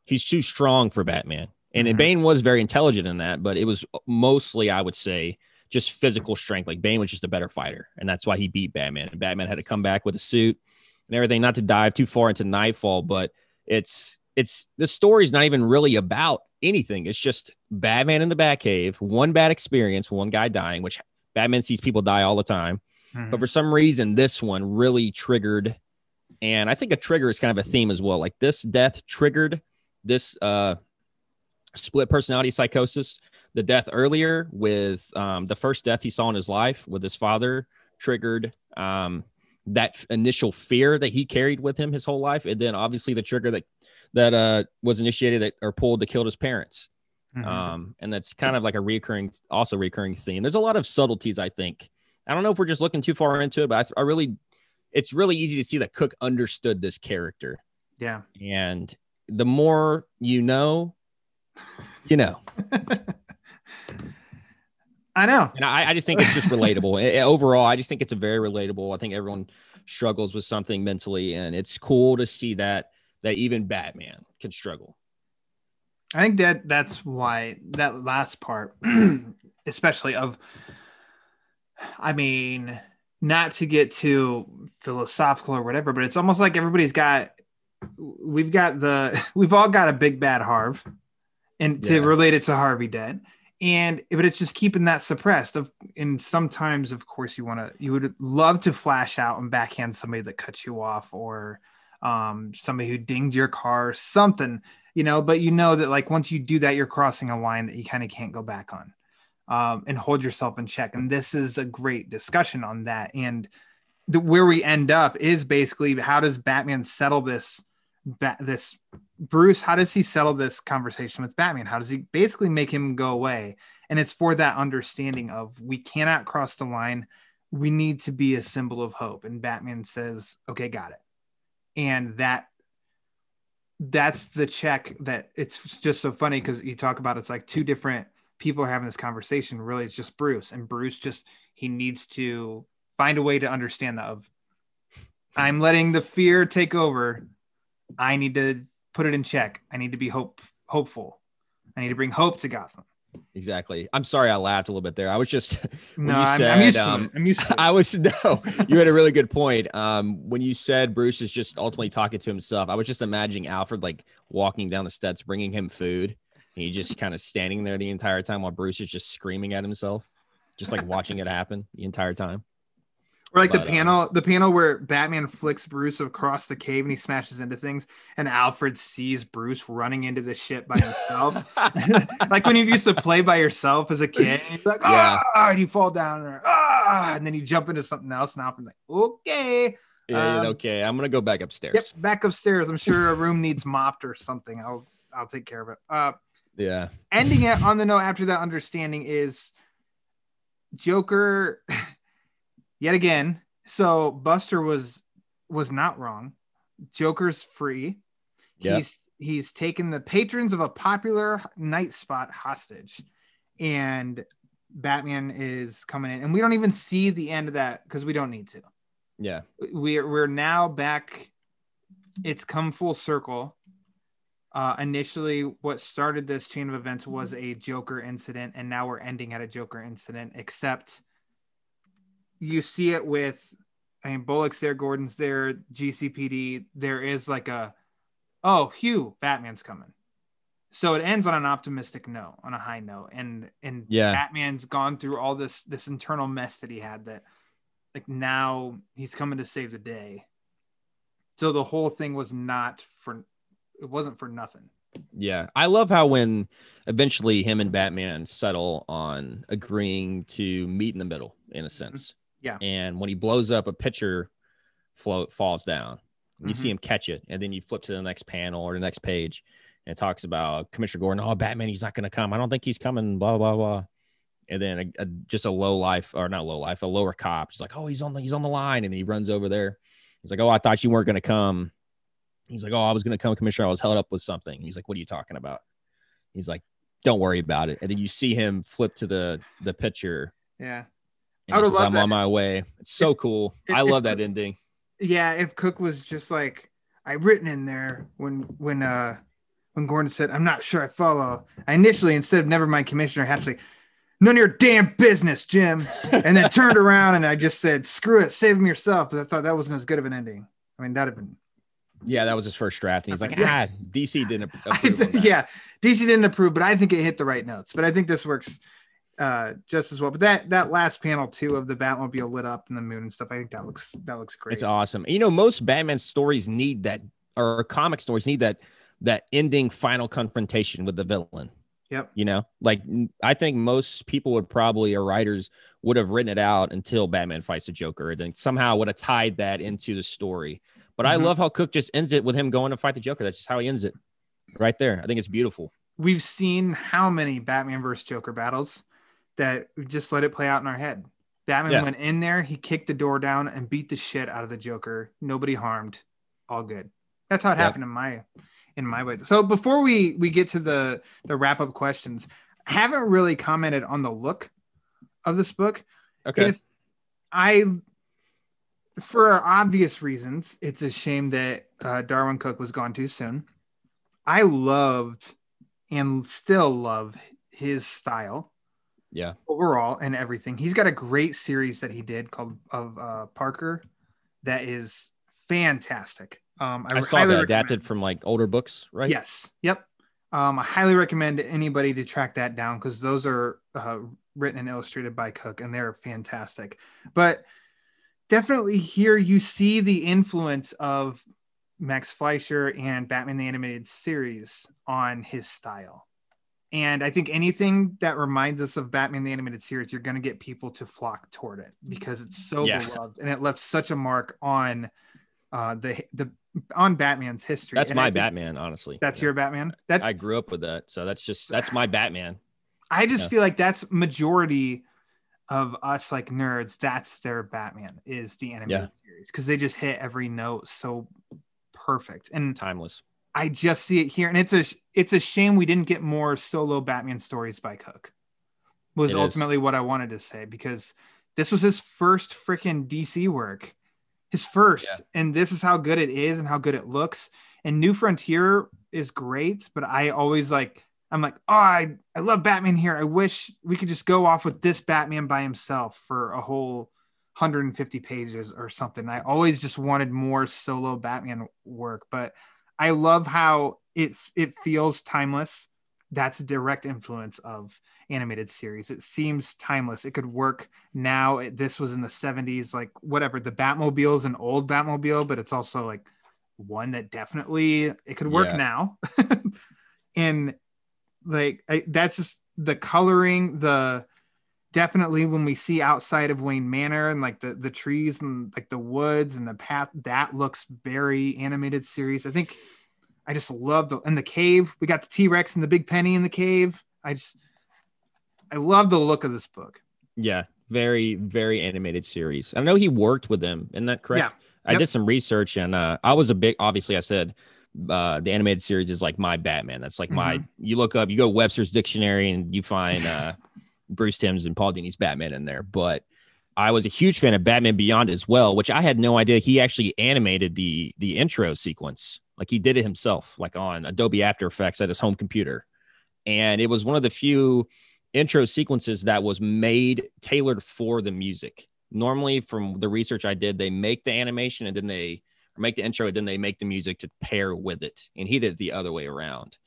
he's too strong for Batman. And, Mhm. and Bane was very intelligent in that, but it was mostly, I would say, just physical strength. Like Bane was just a better fighter, and that's why he beat Batman. And Batman had to come back with a suit and everything. Not to dive too far into Nightfall, but it's it's the story's not even really about anything. It's just Batman in the Batcave, one bad experience, one guy dying, which Batman sees people die all the time. Mhm. But for some reason, this one really triggered, and I think a trigger is kind of a theme as well. Like this death triggered this uh, split personality psychosis. The death earlier with um, the first death he saw in his life with his father triggered um, that initial fear that he carried with him his whole life, and then obviously the trigger that that uh, was initiated that, or pulled to kill his parents. Mhm. Um, and that's kind of like a recurring, also recurring theme. There's a lot of subtleties, I think. I don't know if we're just looking too far into it, but I, I really, it's really easy to see that Cooke understood this character. yeah. And the more you know, you know. I know. And I, I just think it's just relatable. Overall, I just think it's a very relatable. I think everyone struggles with something mentally, and it's cool to see that that even Batman can struggle. I think that that's why that last part, especially of, I mean, not to get too philosophical or whatever, but it's almost like everybody's got, we've got the, we've all got a big bad Harv, and to relate it to Harvey Dent, and but it's just keeping that suppressed. Of and sometimes, of course, you want to, you would love to flash out and backhand somebody that cuts you off or um somebody who dinged your car, something you know but you know that like once you do that you're crossing a line that you kind of can't go back on um, and hold yourself in check and this is a great discussion on that and the, where we end up is basically how does batman settle this ba- this bruce how does he settle this conversation with batman? How does he basically make him go away? And it's for that understanding of we cannot cross the line. We need to be a symbol of hope. And batman says okay got it. And that that's the check that it's just so funny because you talk about it's like two different people are having this conversation. Really it's just bruce and bruce just he needs to find a way to understand that of i'm letting the fear take over. I need to put it in check. I need to be hope hopeful. I need to bring hope to gotham Exactly. I'm sorry I laughed a little bit there. I was just when no you I'm, I'm used to um, it i'm used to it I was no, you had a really good point. Um, when you said Bruce is just ultimately talking to himself, I was just imagining Alfred like walking down the steps, bringing him food, and he just kind of standing there the entire time while Bruce is just screaming at himself, just like watching it happen the entire time. Or like But, the um, panel, the panel where Batman flicks Bruce across the cave and he smashes into things, and Alfred sees Bruce running into the ship by himself. like when you used to play by yourself as a kid, and like, Yeah. ah, and you fall down, or ah, and then you jump into something else, and Alfred's like, okay, Yeah, Um, okay, I'm gonna go back upstairs. yep, back upstairs. I'm sure a room needs mopped or something. I'll I'll take care of it. Uh, Yeah. ending it on the note after that understanding is Joker yet again. So Buster was was not wrong. Joker's free. He's he's taken the patrons of a popular night spot hostage, and Batman is coming in, and we don't even see the end of that because we don't need to. Yeah. We're we're now back. It's come full circle. Uh, initially, what started this chain of events was a Joker incident, and now we're ending at a Joker incident. Except you see it with, I mean, Bullock's there, Gordon's there, GCPD. There is like a, oh, Hugh, Batman's coming. So it ends on an optimistic note, on a high note, and and Yeah. Batman's gone through all this this internal mess that he had that, like now he's coming to save the day. So the whole thing was not for, it wasn't for nothing. Yeah. I love how when eventually him and Batman settle on agreeing to meet in the middle, in a sense. Yeah. And when he blows up, a pitcher float falls down. You see Mhm. him catch it, and then you flip to the next panel or the next page, and it talks about Commissioner Gordon. Oh, Batman, he's not going to come. I don't think he's coming. Blah blah blah. and then a, a, just a low life or not low life, a lower cop. He's like, oh, he's on the he's on the line, and he runs over there. He's like, oh, I thought you weren't going to come. He's like, oh, I was going to come, Commissioner. I was held up with something. He's like, what are you talking about? He's like, don't worry about it. And then you see him flip to the the picture. Yeah. I says, loved I'm that. on my way. It's so cool. if- I if love that ending. Yeah, if Cooke was just like I written in there when when uh when Gordon said, I'm not sure I follow. I initially instead of never mind commissioner, I had to say, None of your damn business, Jim. And then turned around and I just said, Screw it, save him yourself. But I thought that wasn't as good of an ending. I mean, that'd have been Yeah, that was his first draft. And he's like, Yeah. ah, DC didn't approve. yeah, DC didn't approve, but I think it hit the right notes. But I think this works uh just as well. But that that last panel too of the Batmobile lit up in the moon and stuff, I think that looks that looks great. It's awesome. You know, most Batman stories need that, or comic stories need that that ending final confrontation with the villain. Yep. You know, like I think most people would probably, or writers would have written it out until Batman fights the Joker, and then somehow would have tied that into the story. But I Mhm. love how Cooke just ends it with him going to fight the Joker. That's just how he ends it, right there. I think it's beautiful. We've seen how many Batman versus Joker battles that we just let it play out in our head. Batman Yeah. went in there, he kicked the door down and beat the shit out of the Joker. Nobody harmed. All good. That's how it Yep. happened in my in my way. So before we we get to the the wrap up questions, I haven't really commented on the look of this book. Okay. If I, for obvious reasons, it's a shame that uh, Darwyn Cooke was gone too soon. I loved and still love his style yeah. overall and everything. He's got a great series that he did called of uh, Parker that is fantastic. Um, I, saw highly that adapted from like older books, right? Yes. Yep. Um, I highly recommend anybody to track that down because those are uh, written and illustrated by Cooke and they're fantastic. But definitely here you see the influence of Max Fleischer and Batman the Animated Series on his style. And I think anything that reminds us of Batman the Animated Series, you're going to get people to flock toward it because it's so Yeah. beloved and it left such a mark on uh, the the on Batman's history. That's And my Batman, honestly. that's Yeah. your Batman. That's I grew up with that, so that's just that's my Batman. I just yeah. feel like that's majority of us like nerds. That's their Batman is the animated series because they just hit every note so perfect. And Timeless. I just see it here, and it's a it's a shame we didn't get more solo Batman stories by Cooke. Was It is. ultimately what I wanted to say because this was his first freaking DC work, his first, Yeah. and this is how good it is and how good it looks. And New Frontier is great, but I always like I'm like, oh, I I love Batman here. I wish we could just go off with this Batman by himself for a whole 150 pages or something. I always just wanted more solo Batman work, but I love how it's it feels timeless. That's a direct influence of animated series. It seems timeless. It could work now. It- this was in the 70s, like whatever. The Batmobile is an old Batmobile, but it's also like one that definitely it could work Yeah. now. and like I, that's just the coloring, the definitely when we see outside of Wayne Manor and like the the trees and like the woods and the path, that looks very animated series. I think I just love the and the cave. We got the T Rex and the Big Penny in the cave. I just I love the look of this book. Yeah, very very animated series. I know he worked with them. Isn't that correct? Yeah. I Yep. did some research and uh, I was a big. Obviously, I said uh, the animated series is like my Batman. That's like my. Mm-hmm. You look up, you go Webster's dictionary, and you find uh, Bruce Timm's and Paul Dini's Batman in there. But I was a huge fan of Batman Beyond as well, which I had no idea he actually animated the the intro sequence. Like he did it himself, like on Adobe After Effects at his home computer, and it was one of the few intro sequences that was made tailored for the music. Normally, from the research I did, they make the animation and then they make the intro and then they make the music to pair with it. And he did it the other way around.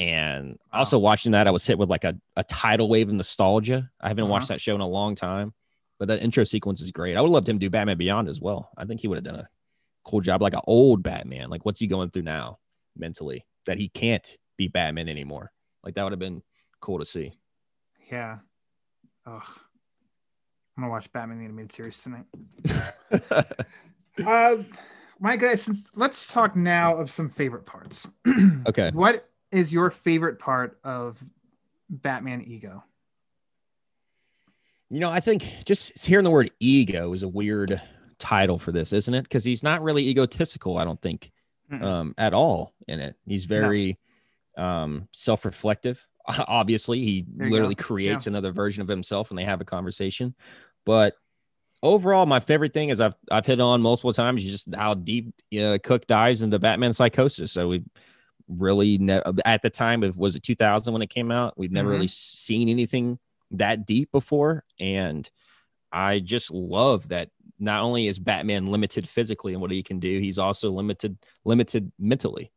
And Wow. also watching that, I was hit with like a, a tidal wave of nostalgia. I haven't Uh-huh. watched that show in a long time, but that intro sequence is great. I would love him to do Batman Beyond as well. I think he would have done a cool job, like an old Batman. Like, what's he going through now mentally that he can't be Batman anymore? Like, that would have been cool to see. Yeah. Ugh. I'm gonna watch Batman the animated series tonight. Uh, my guys, since let's talk now of some favorite parts. okay. What is your favorite part of Batman Ego? You know, I think just hearing the word ego is a weird title for this, isn't it? Because he's not really egotistical, I don't think, Mm-mm. um, at all in it. He's very um, self reflective. Obviously, he literally go. creates another version of himself and they have a conversation. But overall, my favorite thing is I've, I've hit on multiple times is just how deep uh, Cooke dives into Batman psychosis. So we really, ne- at the time, of was it 2000 when it came out? We've never Mhm. really seen anything that deep before. And I just love that not only is Batman limited physically and what he can do, he's also limited limited mentally.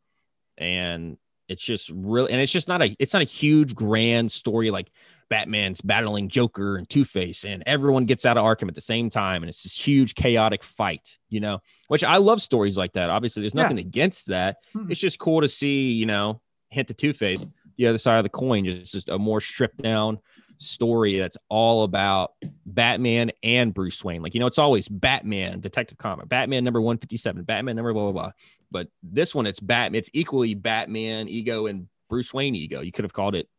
And it's just really and it's just not a it's not a huge grand story like Batman's battling Joker and Two-Face and everyone gets out of Arkham at the same time and it's this huge chaotic fight, you know. Which I love stories like that. Obviously there's Yeah. nothing against that. Mhm. It's just cool to see, you know, hint to Two-Face, the other side of the coin, just, just a more stripped down story that's all about Batman and Bruce Wayne. Like, you know, it's always Batman, Detective Comic, Batman number 157, Batman number blah, blah, blah. But this one, it's Batman, it's equally Batman ego and Bruce Wayne ego. You could have called it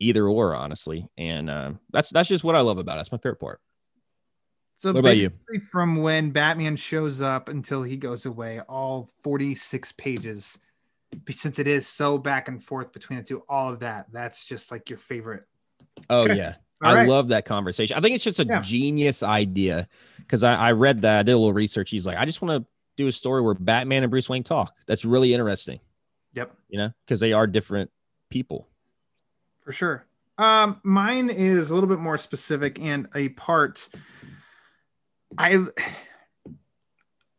either or, honestly. And uh, that's that's just what I love about it. That's my favorite part. So What about you? from when Batman shows up until he goes away, all 46 pages. Since it is so back and forth between the two, all of that, that's just like your favorite. Oh, yeah. I right. love that conversation. I think it's just a Yeah. genius idea because I, I read that, I did a little research. He's like, I just want to do a story where Batman and Bruce Wayne talk. That's really interesting, Yep, you know, because they are different people. For sure. Um, mine is a little bit more specific and a part. I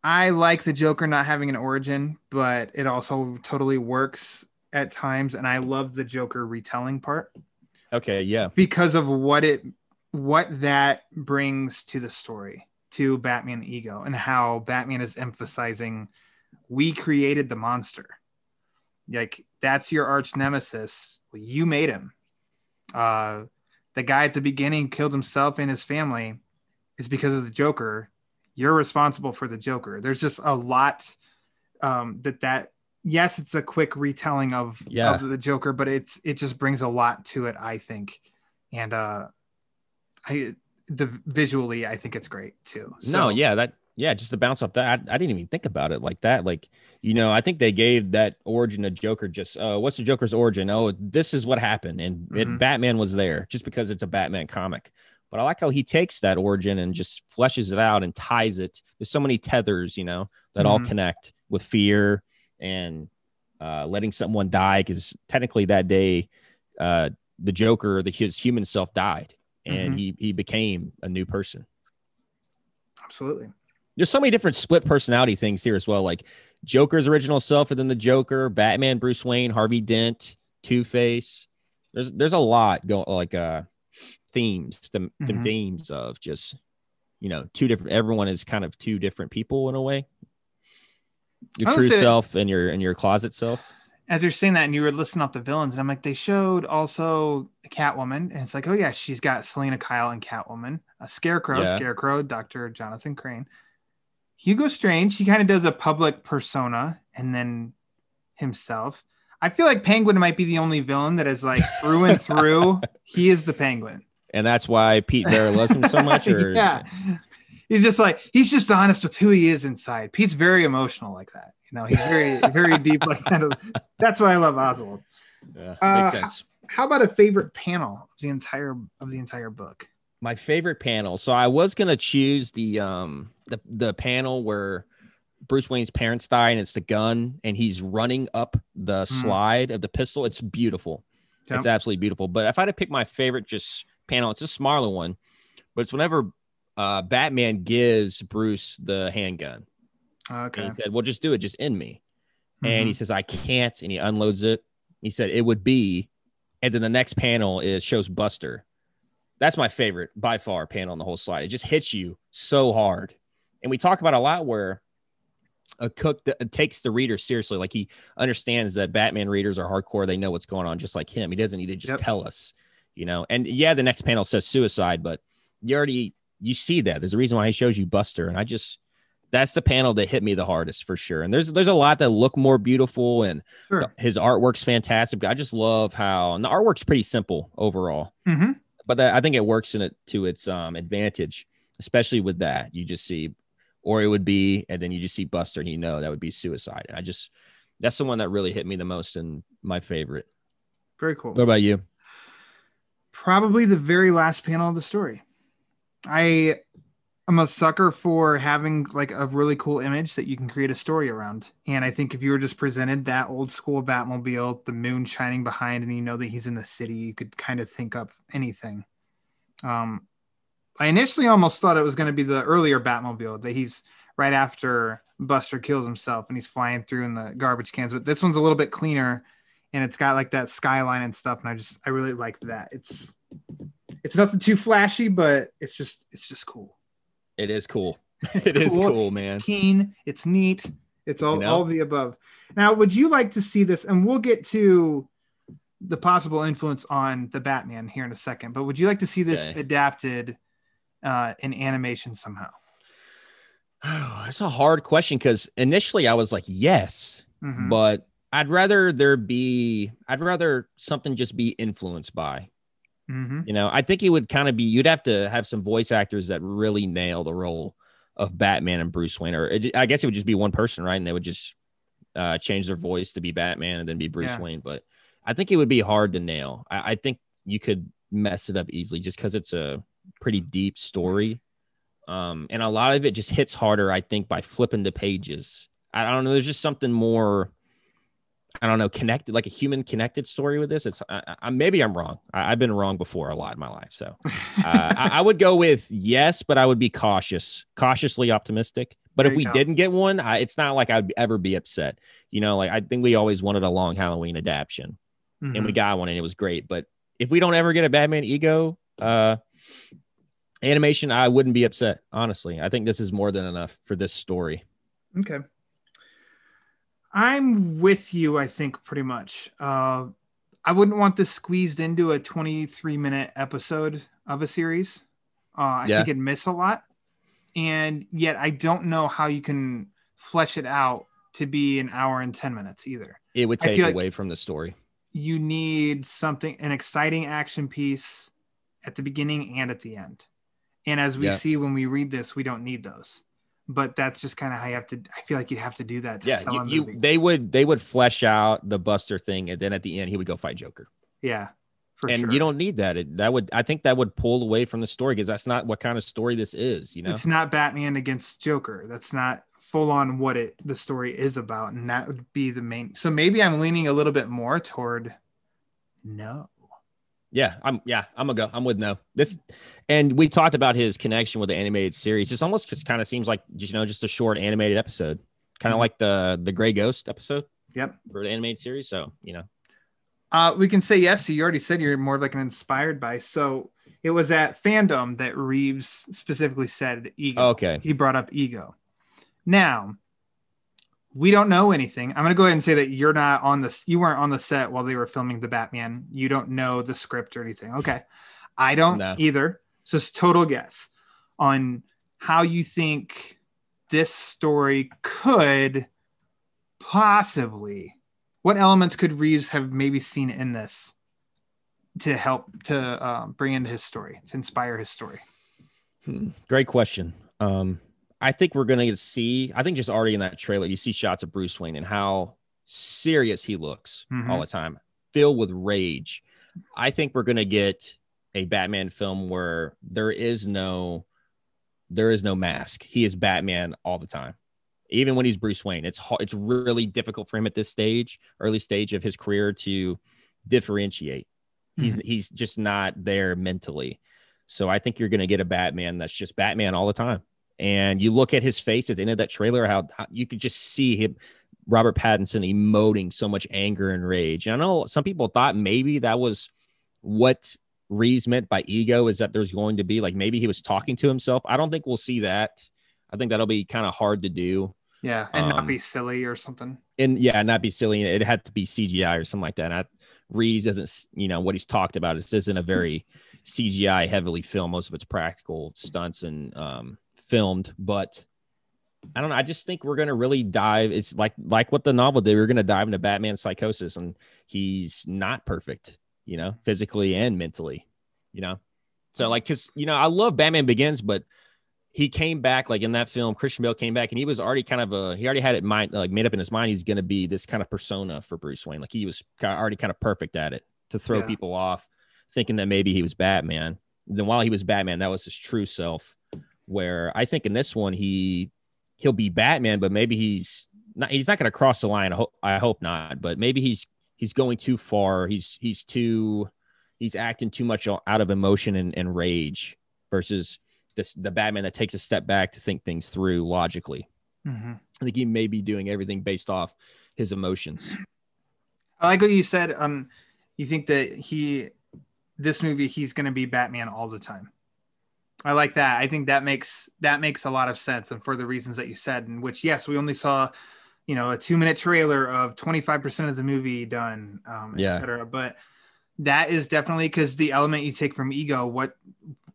I like the Joker not having an origin, but it also totally works at times, and I love the Joker retelling part. Okay. Yeah. because of what it what that brings to the story to Batman ego and how Batman is emphasizing we created the monster. Like that's your arch nemesis. Well, you made him. Uh the guy at the beginning killed himself and his family is because of the Joker. You're responsible for the Joker. There's just a lot um that that yes, it's a quick retelling of, Yeah. of the Joker, but it's it just brings a lot to it, I think. And uh I the visually I think it's great too. no, yeah, that yeah, just to bounce off that, I, I didn't even think about it like that. Like, you know, I think they gave that origin of Joker just uh what's the Joker's origin? Oh, this is what happened, and Mhm. it, Batman was there just because it's a Batman comic. But I like how he takes that origin and just fleshes it out and ties it. There's so many tethers, you know, that all Mhm. connect with fear and uh, letting someone die. Because technically, that day, uh, the Joker, the his human self, died, and Mhm. he he became a new person Absolutely. There's so many different split personality things here as well, like Joker's original self and then the Joker, Batman, Bruce Wayne, Harvey Dent, Two Face. There's there's a lot going like uh themes, the, the Mhm. themes of just you know two different. Everyone is kind of two different people in a way. Your true say- self and your and your closet self. As you're saying that and you were listing off the villains, and I'm like, they showed also Catwoman, and it's like, oh yeah, she's got Selina Kyle and Catwoman, a Scarecrow, Yeah. Scarecrow, Dr. Jonathan Crane. Hugo Strange, he kind of does a public persona and then himself. I feel like Penguin might be the only villain that is like through and through. he is the Penguin. And that's why Pete Vera loves him so much. Or yeah. He's just like he's just honest with who he is inside. Pete's very emotional like that. You know, he's very very deep like that. That's why I love Oswald. Yeah, Uh, makes sense. How about a favorite panel of the entire of the entire book? My favorite panel. So I was gonna choose the um the the panel where Bruce Wayne's parents die and it's the gun and he's running up the slide of the pistol. It's beautiful. Yep. It's absolutely beautiful. But if I had to pick my favorite just panel, it's a smaller one, but it's whenever uh Batman gives Bruce the handgun. Okay. And he said, Well, just do it, just end me. And he Mhm. says, I can't. And he unloads it. He said, It would be. And then the next panel is shows Buster. That's my favorite by far panel on the whole slide. It just hits you so hard. And we talk about a lot where a Cooke takes the reader seriously. Like he understands that Batman readers are hardcore. They know what's going on just like him. He doesn't need to just Yep. tell us, you know. And yeah, the next panel says suicide, but you already you see that. There's a reason why he shows you Buster. And I just that's the panel that hit me the hardest for sure. And there's there's a lot that look more beautiful and Sure. his artwork's fantastic. I just love how and the artwork's pretty simple overall. Mhm. But that, I think it works in it to its um, advantage, especially with that. You just see, or it would be, and then you just see Buster, and you know that would be suicide. And I just that's the one that really hit me the most and my favorite. Very cool. What about you? Probably the very last panel of the story. I am a sucker for having like a really cool image that you can create a story around. And I think if you were just presented that old school Batmobile, the moon shining behind, and you know that he's in the city, you could kind of think up anything. Um, I initially almost thought it was going to be the earlier Batmobile that he's right after Buster kills himself and he's flying through in the garbage cans. But this one's a little bit cleaner and it's got like that skyline and stuff. And I just I really like that. It's it's nothing too flashy, but it's just it's just cool. It is cool. It's It is cool, man. It's keen. It's neat. It's all You know? all the above. Now, would you like to see this? And we'll get to the possible influence on the Batman here in a second. But would you like to see this Okay. adapted uh, in animation somehow? That's a hard question because initially I was like, yes, Mhm. but I'd rather there be, I'd rather something just be influenced by. Mhm. You know, I think it would kind of be, you'd have to have some voice actors that really nail the role of Batman and Bruce Wayne, or it, I guess it would just be one person, right? And they would just uh, change their voice to be Batman and then be Bruce Yeah. Wayne. But I think it would be hard to nail. I, I think you could mess it up easily just because it's a pretty deep story. Um, and a lot of it just hits harder, I think, by flipping the pages. I don't know. There's just something more, I don't know, connected, like a human connected story with this. It's I, I, maybe I'm wrong. I, I've been wrong before a lot in my life. So uh, I, I would go with yes, but I would be cautious, cautiously optimistic. But There if we go. didn't get one, I, it's not like I'd ever be upset. You know, like I think we always wanted a long Halloween adaptation, and we Mhm. got one, and it was great. But if we don't ever get a Batman Ego uh, animation, I wouldn't be upset. Honestly, I think this is more than enough for this story. Okay. I'm with you, I think, pretty much. Uh, I wouldn't want this squeezed into a 23 minute episode of a series. Uh, I Yeah. think it'd miss a lot. And yet, I don't know how you can flesh it out to be an hour and 10 minutes either. It would take feel like- away from the story. You need something, an exciting action piece at the beginning and at the end. And as we Yeah. see when we read this, we don't need those. But that's just kind of how you have to. I feel like you'd have to do that to Yeah, sell you, a you they would they would flesh out the Buster thing, and then at the end he would go fight Joker. Yeah, for and sure. you don't need that. It, that would I think that would pull away from the story because that's not what kind of story this is. You know, It's not Batman against Joker. That's not full on what it the story is about, and that would be the main. So maybe I'm leaning a little bit more toward no. Yeah, I'm yeah I'm gonna go. I'm with no this, and we talked about his connection with the animated series. It's almost just kind of seems like you know just a short animated episode, kind of Mhm. like the the Gray Ghost episode Yep. for the animated series. So you know, Uh, we can say yes. So you already said you're more like an inspired by. So it was at FanDome that Reeves specifically said ego. Okay. He brought up ego. Now, we don't know anything. I'm gonna go ahead and say that you're not on this. You weren't on the set while they were filming the Batman. You don't know the script or anything. Okay. I don't No. either. So it's total guess on how you think this story could possibly what elements could Reeves have maybe seen in this to help to um, bring into his story, to inspire his story? Hmm, Great question. Um, I think we're gonna see. I think just already in that trailer, you see shots of Bruce Wayne and how serious he looks Mhm. all the time, filled with rage. I think we're gonna get a Batman film where there is no, there is no mask. He is Batman all the time, even when he's Bruce Wayne. It's it's really difficult for him at this stage, early stage of his career, to differentiate. He's he's just not there mentally. So I think you're going to get a Batman that's just Batman all the time. And you look at his face at the end of that trailer, how, how you could just see him, Robert Pattinson, emoting so much anger and rage. And I know some people thought maybe that was what Reeves meant by ego is that there's going to be like maybe he was talking to himself. I don't think we'll see that. I think that'll be kind of hard to do. Yeah, and not Um, be silly or something. And yeah, not be silly. It had to be CGI or something like that. And I, Reeves doesn't, you know, what he's talked about. This isn't a very CGI heavily film. Most of it's practical stunts and um, filmed. But I don't know. I just think we're gonna really dive. It's like like what the novel did. We're gonna dive into Batman's psychosis, and he's not perfect, you know, physically and mentally. You know, So like, cause you know, I love Batman Begins, but he came back like in that film. Christian Bale came back, and he was already kind of a he already had it mind like made up in his mind. He's going to be this kind of persona for Bruce Wayne. Like he was already kind of perfect at it to throw Yeah. people off, thinking that maybe he was Batman. Then while he was Batman, that was his true self. Where I think in this one he he'll be Batman, but maybe he's not. He's not going to cross the line. I hope, I hope not. But maybe he's he's going too far. He's he's too he's acting too much out of emotion and, and rage versus this the Batman that takes a step back to think things through logically. Mhm. I think he may be doing everything based off his emotions. I like what you said. Um, you think that he, this movie, he's going to be Batman all the time. I like that. I think that makes that makes a lot of sense, and for the reasons that you said, in which yes, we only saw, you know, a two minute trailer of twenty five percent of the movie done, um, Yeah. etc. But that is definitely because the element you take from ego. What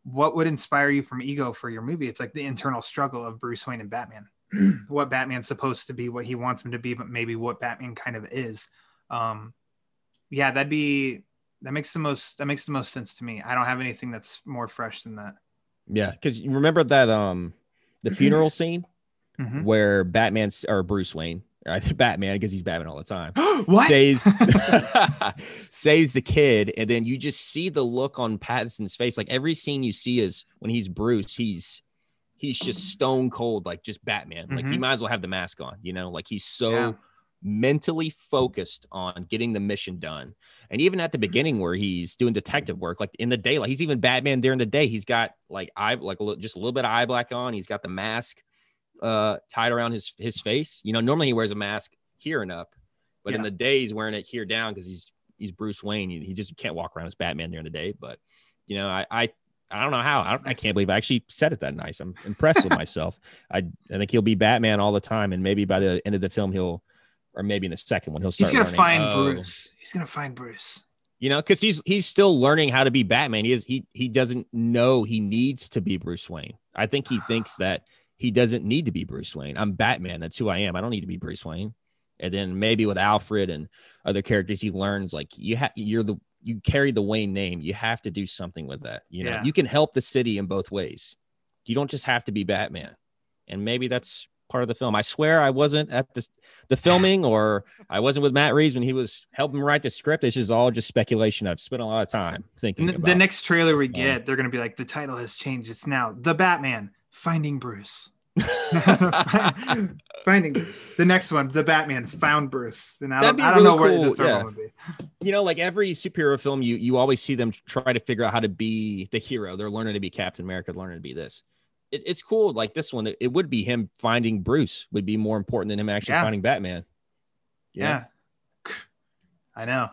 what would inspire you from ego for your movie? It's like the internal struggle of Bruce Wayne and Batman. what Batman's supposed to be, what he wants him to be, but maybe what Batman kind of is um yeah that'd be that makes the most that makes the most sense to me i don't have anything that's more fresh than that Yeah, because you remember that um the funeral scene Mhm. where Batman's or Bruce Wayne, I think Batman because he's Batman all the time. what saves saves the kid, and then you just see the look on Pattinson's face. Like every scene you see is when he's Bruce, he's he's just stone cold, like just Batman. Like he Mhm. might as well have the mask on, you know, like he's so Yeah. Mentally focused on getting the mission done. And even at the beginning where he's doing detective work, like in the daylight, he's even Batman during the day. He's got like eye like a little, just a little bit of eye black on. He's got the mask uh tied around his his face. You know, normally he wears a mask here and up, but in the day he's wearing it here down because he's he's Bruce Wayne. He, he just can't walk around as Batman during the day. But you know, I I, I don't know how. I, don't, I can't believe I actually said it that nice. I'm impressed with myself. I I think he'll be Batman all the time, and maybe by the end of the film he'll, or maybe in the second one he'll start. he's gonna learning, find oh, bruce he's gonna find bruce You know, because he's he's still learning how to be Batman. He is he he doesn't know he needs to be Bruce Wayne. I think he thinks that he doesn't need to be Bruce Wayne. I'm Batman. That's who I am. I don't need to be Bruce Wayne. And then maybe with Alfred and other characters, he learns like you have you're the you carry the Wayne name. You have to do something with that. You know, Yeah. you can help the city in both ways. You don't just have to be Batman. And maybe that's part of the film. I swear I wasn't at the the filming or I wasn't with Matt Reeves when he was helping write the script. This is all just speculation. I've spent a lot of time thinking N- about. the next trailer we get um, they're gonna be like the title has changed it's now the batman finding bruce finding bruce the next one the batman found bruce and i That'd don't, I don't know really where the cool, third yeah. one would be you know, like every superhero film, you you always see them try to figure out how to be the hero. They're learning to be Captain America, learning to be this. It, it's cool. Like this one, it, it would be him finding Bruce would be more important than him actually Yeah. finding Batman. yeah i know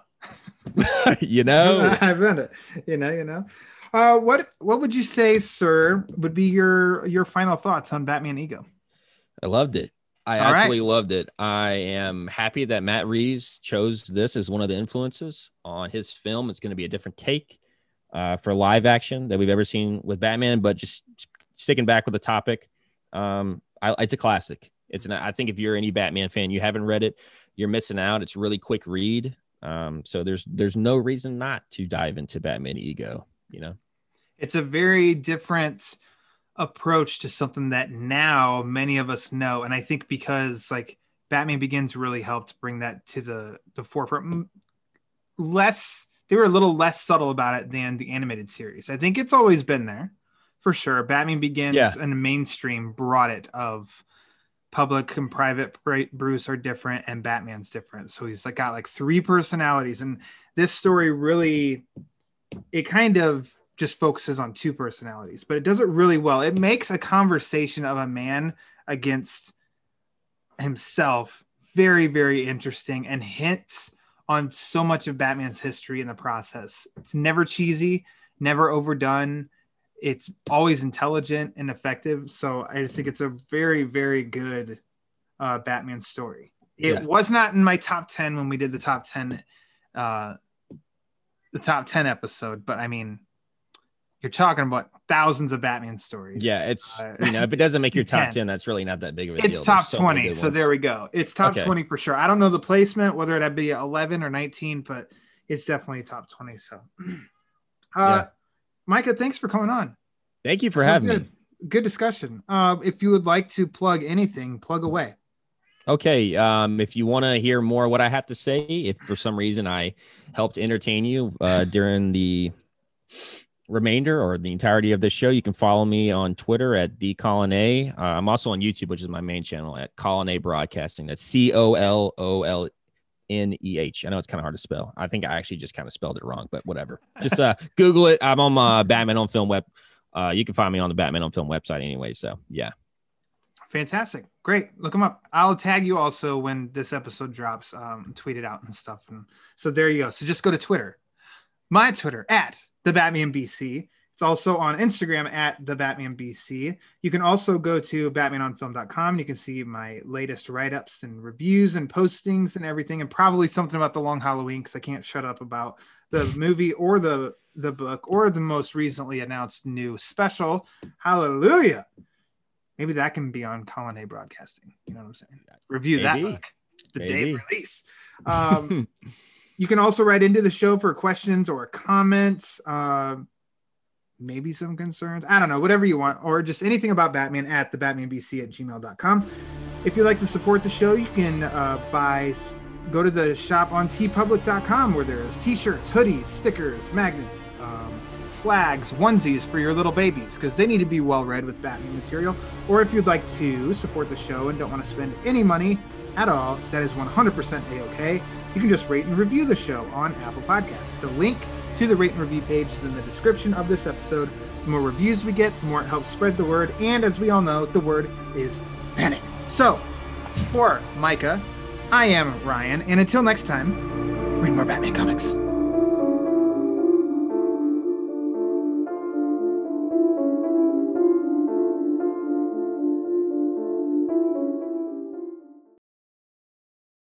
you know, I found it. You know, you know. Uh, what what would you say, sir, would be your your final thoughts on Batman Ego? I loved it. I All right. absolutely loved it. I am happy that Matt Reeves chose this as one of the influences on his film. It's going to be a different take uh, for live action that we've ever seen with Batman, but just sticking back with the topic, um, I, it's a classic. It's an, I think if you're any Batman fan, you haven't read it, you're missing out. It's really quick read. Um, so there's there's no reason not to dive into Batman Ego. You know, It's a very different approach to something that now many of us know, and I think because like Batman Begins really helped bring that to the the forefront. Less, they were a little less subtle about it than the animated series. I think it's always been there, for sure. Batman Begins Yeah. and mainstream brought it of public and private Bruce are different and Batman's different. So he's like got like three personalities, and this story really it kind of just focuses on two personalities, but it does it really well. It makes a conversation of a man against himself very, very interesting and hints on so much of Batman's history in the process. It's never cheesy, never overdone. It's always intelligent and effective. So I just think it's a very, very good uh, Batman story. It Yeah. was not in my top 10 when we did the top 10 uh, the top 10 episode, but I mean, you're talking about thousands of Batman stories. yeah, it's Uh, you know if it doesn't make your top can. ten, that's really not that big of a deal. it's top so 20. So there we go. It's top Okay. 20 for sure. I don't know the placement, whether it'd be 11 or 19, but it's definitely top 20. So, uh, Micah, thanks for coming on. Thank you for This having good. me. Good discussion. Uh, if you would like to plug anything, plug away. Okay. Um, if you want to hear more what I have to say, if for some reason I helped entertain you uh, during the remainder or the entirety of this show, you can follow me on Twitter at the Coloneh. Uh, I'm also on YouTube, which is my main channel at Coloneh Broadcasting. That's C O L O L N E H. I know it's kind of hard to spell. I think I actually just kind of spelled it wrong, but whatever. Just uh, Google it. I'm on my Batman on Film web. Uh, you can find me on the Batman on Film website anyway. So yeah. Fantastic. Great. Look them up. I'll tag you also when this episode drops, um, tweet it out and stuff. And so there you go. So just go to Twitter. My Twitter at the Batman BC. It's also on Instagram at the Batman BC. You can also go to batmanonfilm.com and you can see my latest write-ups and reviews and postings and everything, and probably something about the long Halloween because I can't shut up about the movie or the the book or the most recently announced new special. Hallelujah maybe that can be on Coloneh Broadcasting. You know what I'm saying? Review that Maybe. book the day Maybe. of release. Um, you can also write into the show for questions or comments, uh, maybe some concerns. I don't know, whatever you want, or just anything about Batman at the at gmail.com. If you'd like to support the show, you can uh, buy. Go to the shop on teepublic.com where there's t-shirts, hoodies, stickers, magnets, um, flags, onesies for your little babies because they need to be well read with Batman material. Or if you'd like to support the show and don't want to spend any money at all, that is 100% a-okay. You can just rate and review the show on Apple Podcasts. The link to the rate and review page in the description of this episode. The more reviews we get, the more it helps spread the word. And as we all know, the word is panic. So, for Micah, I am Ryan, and until next time, read more Batman comics.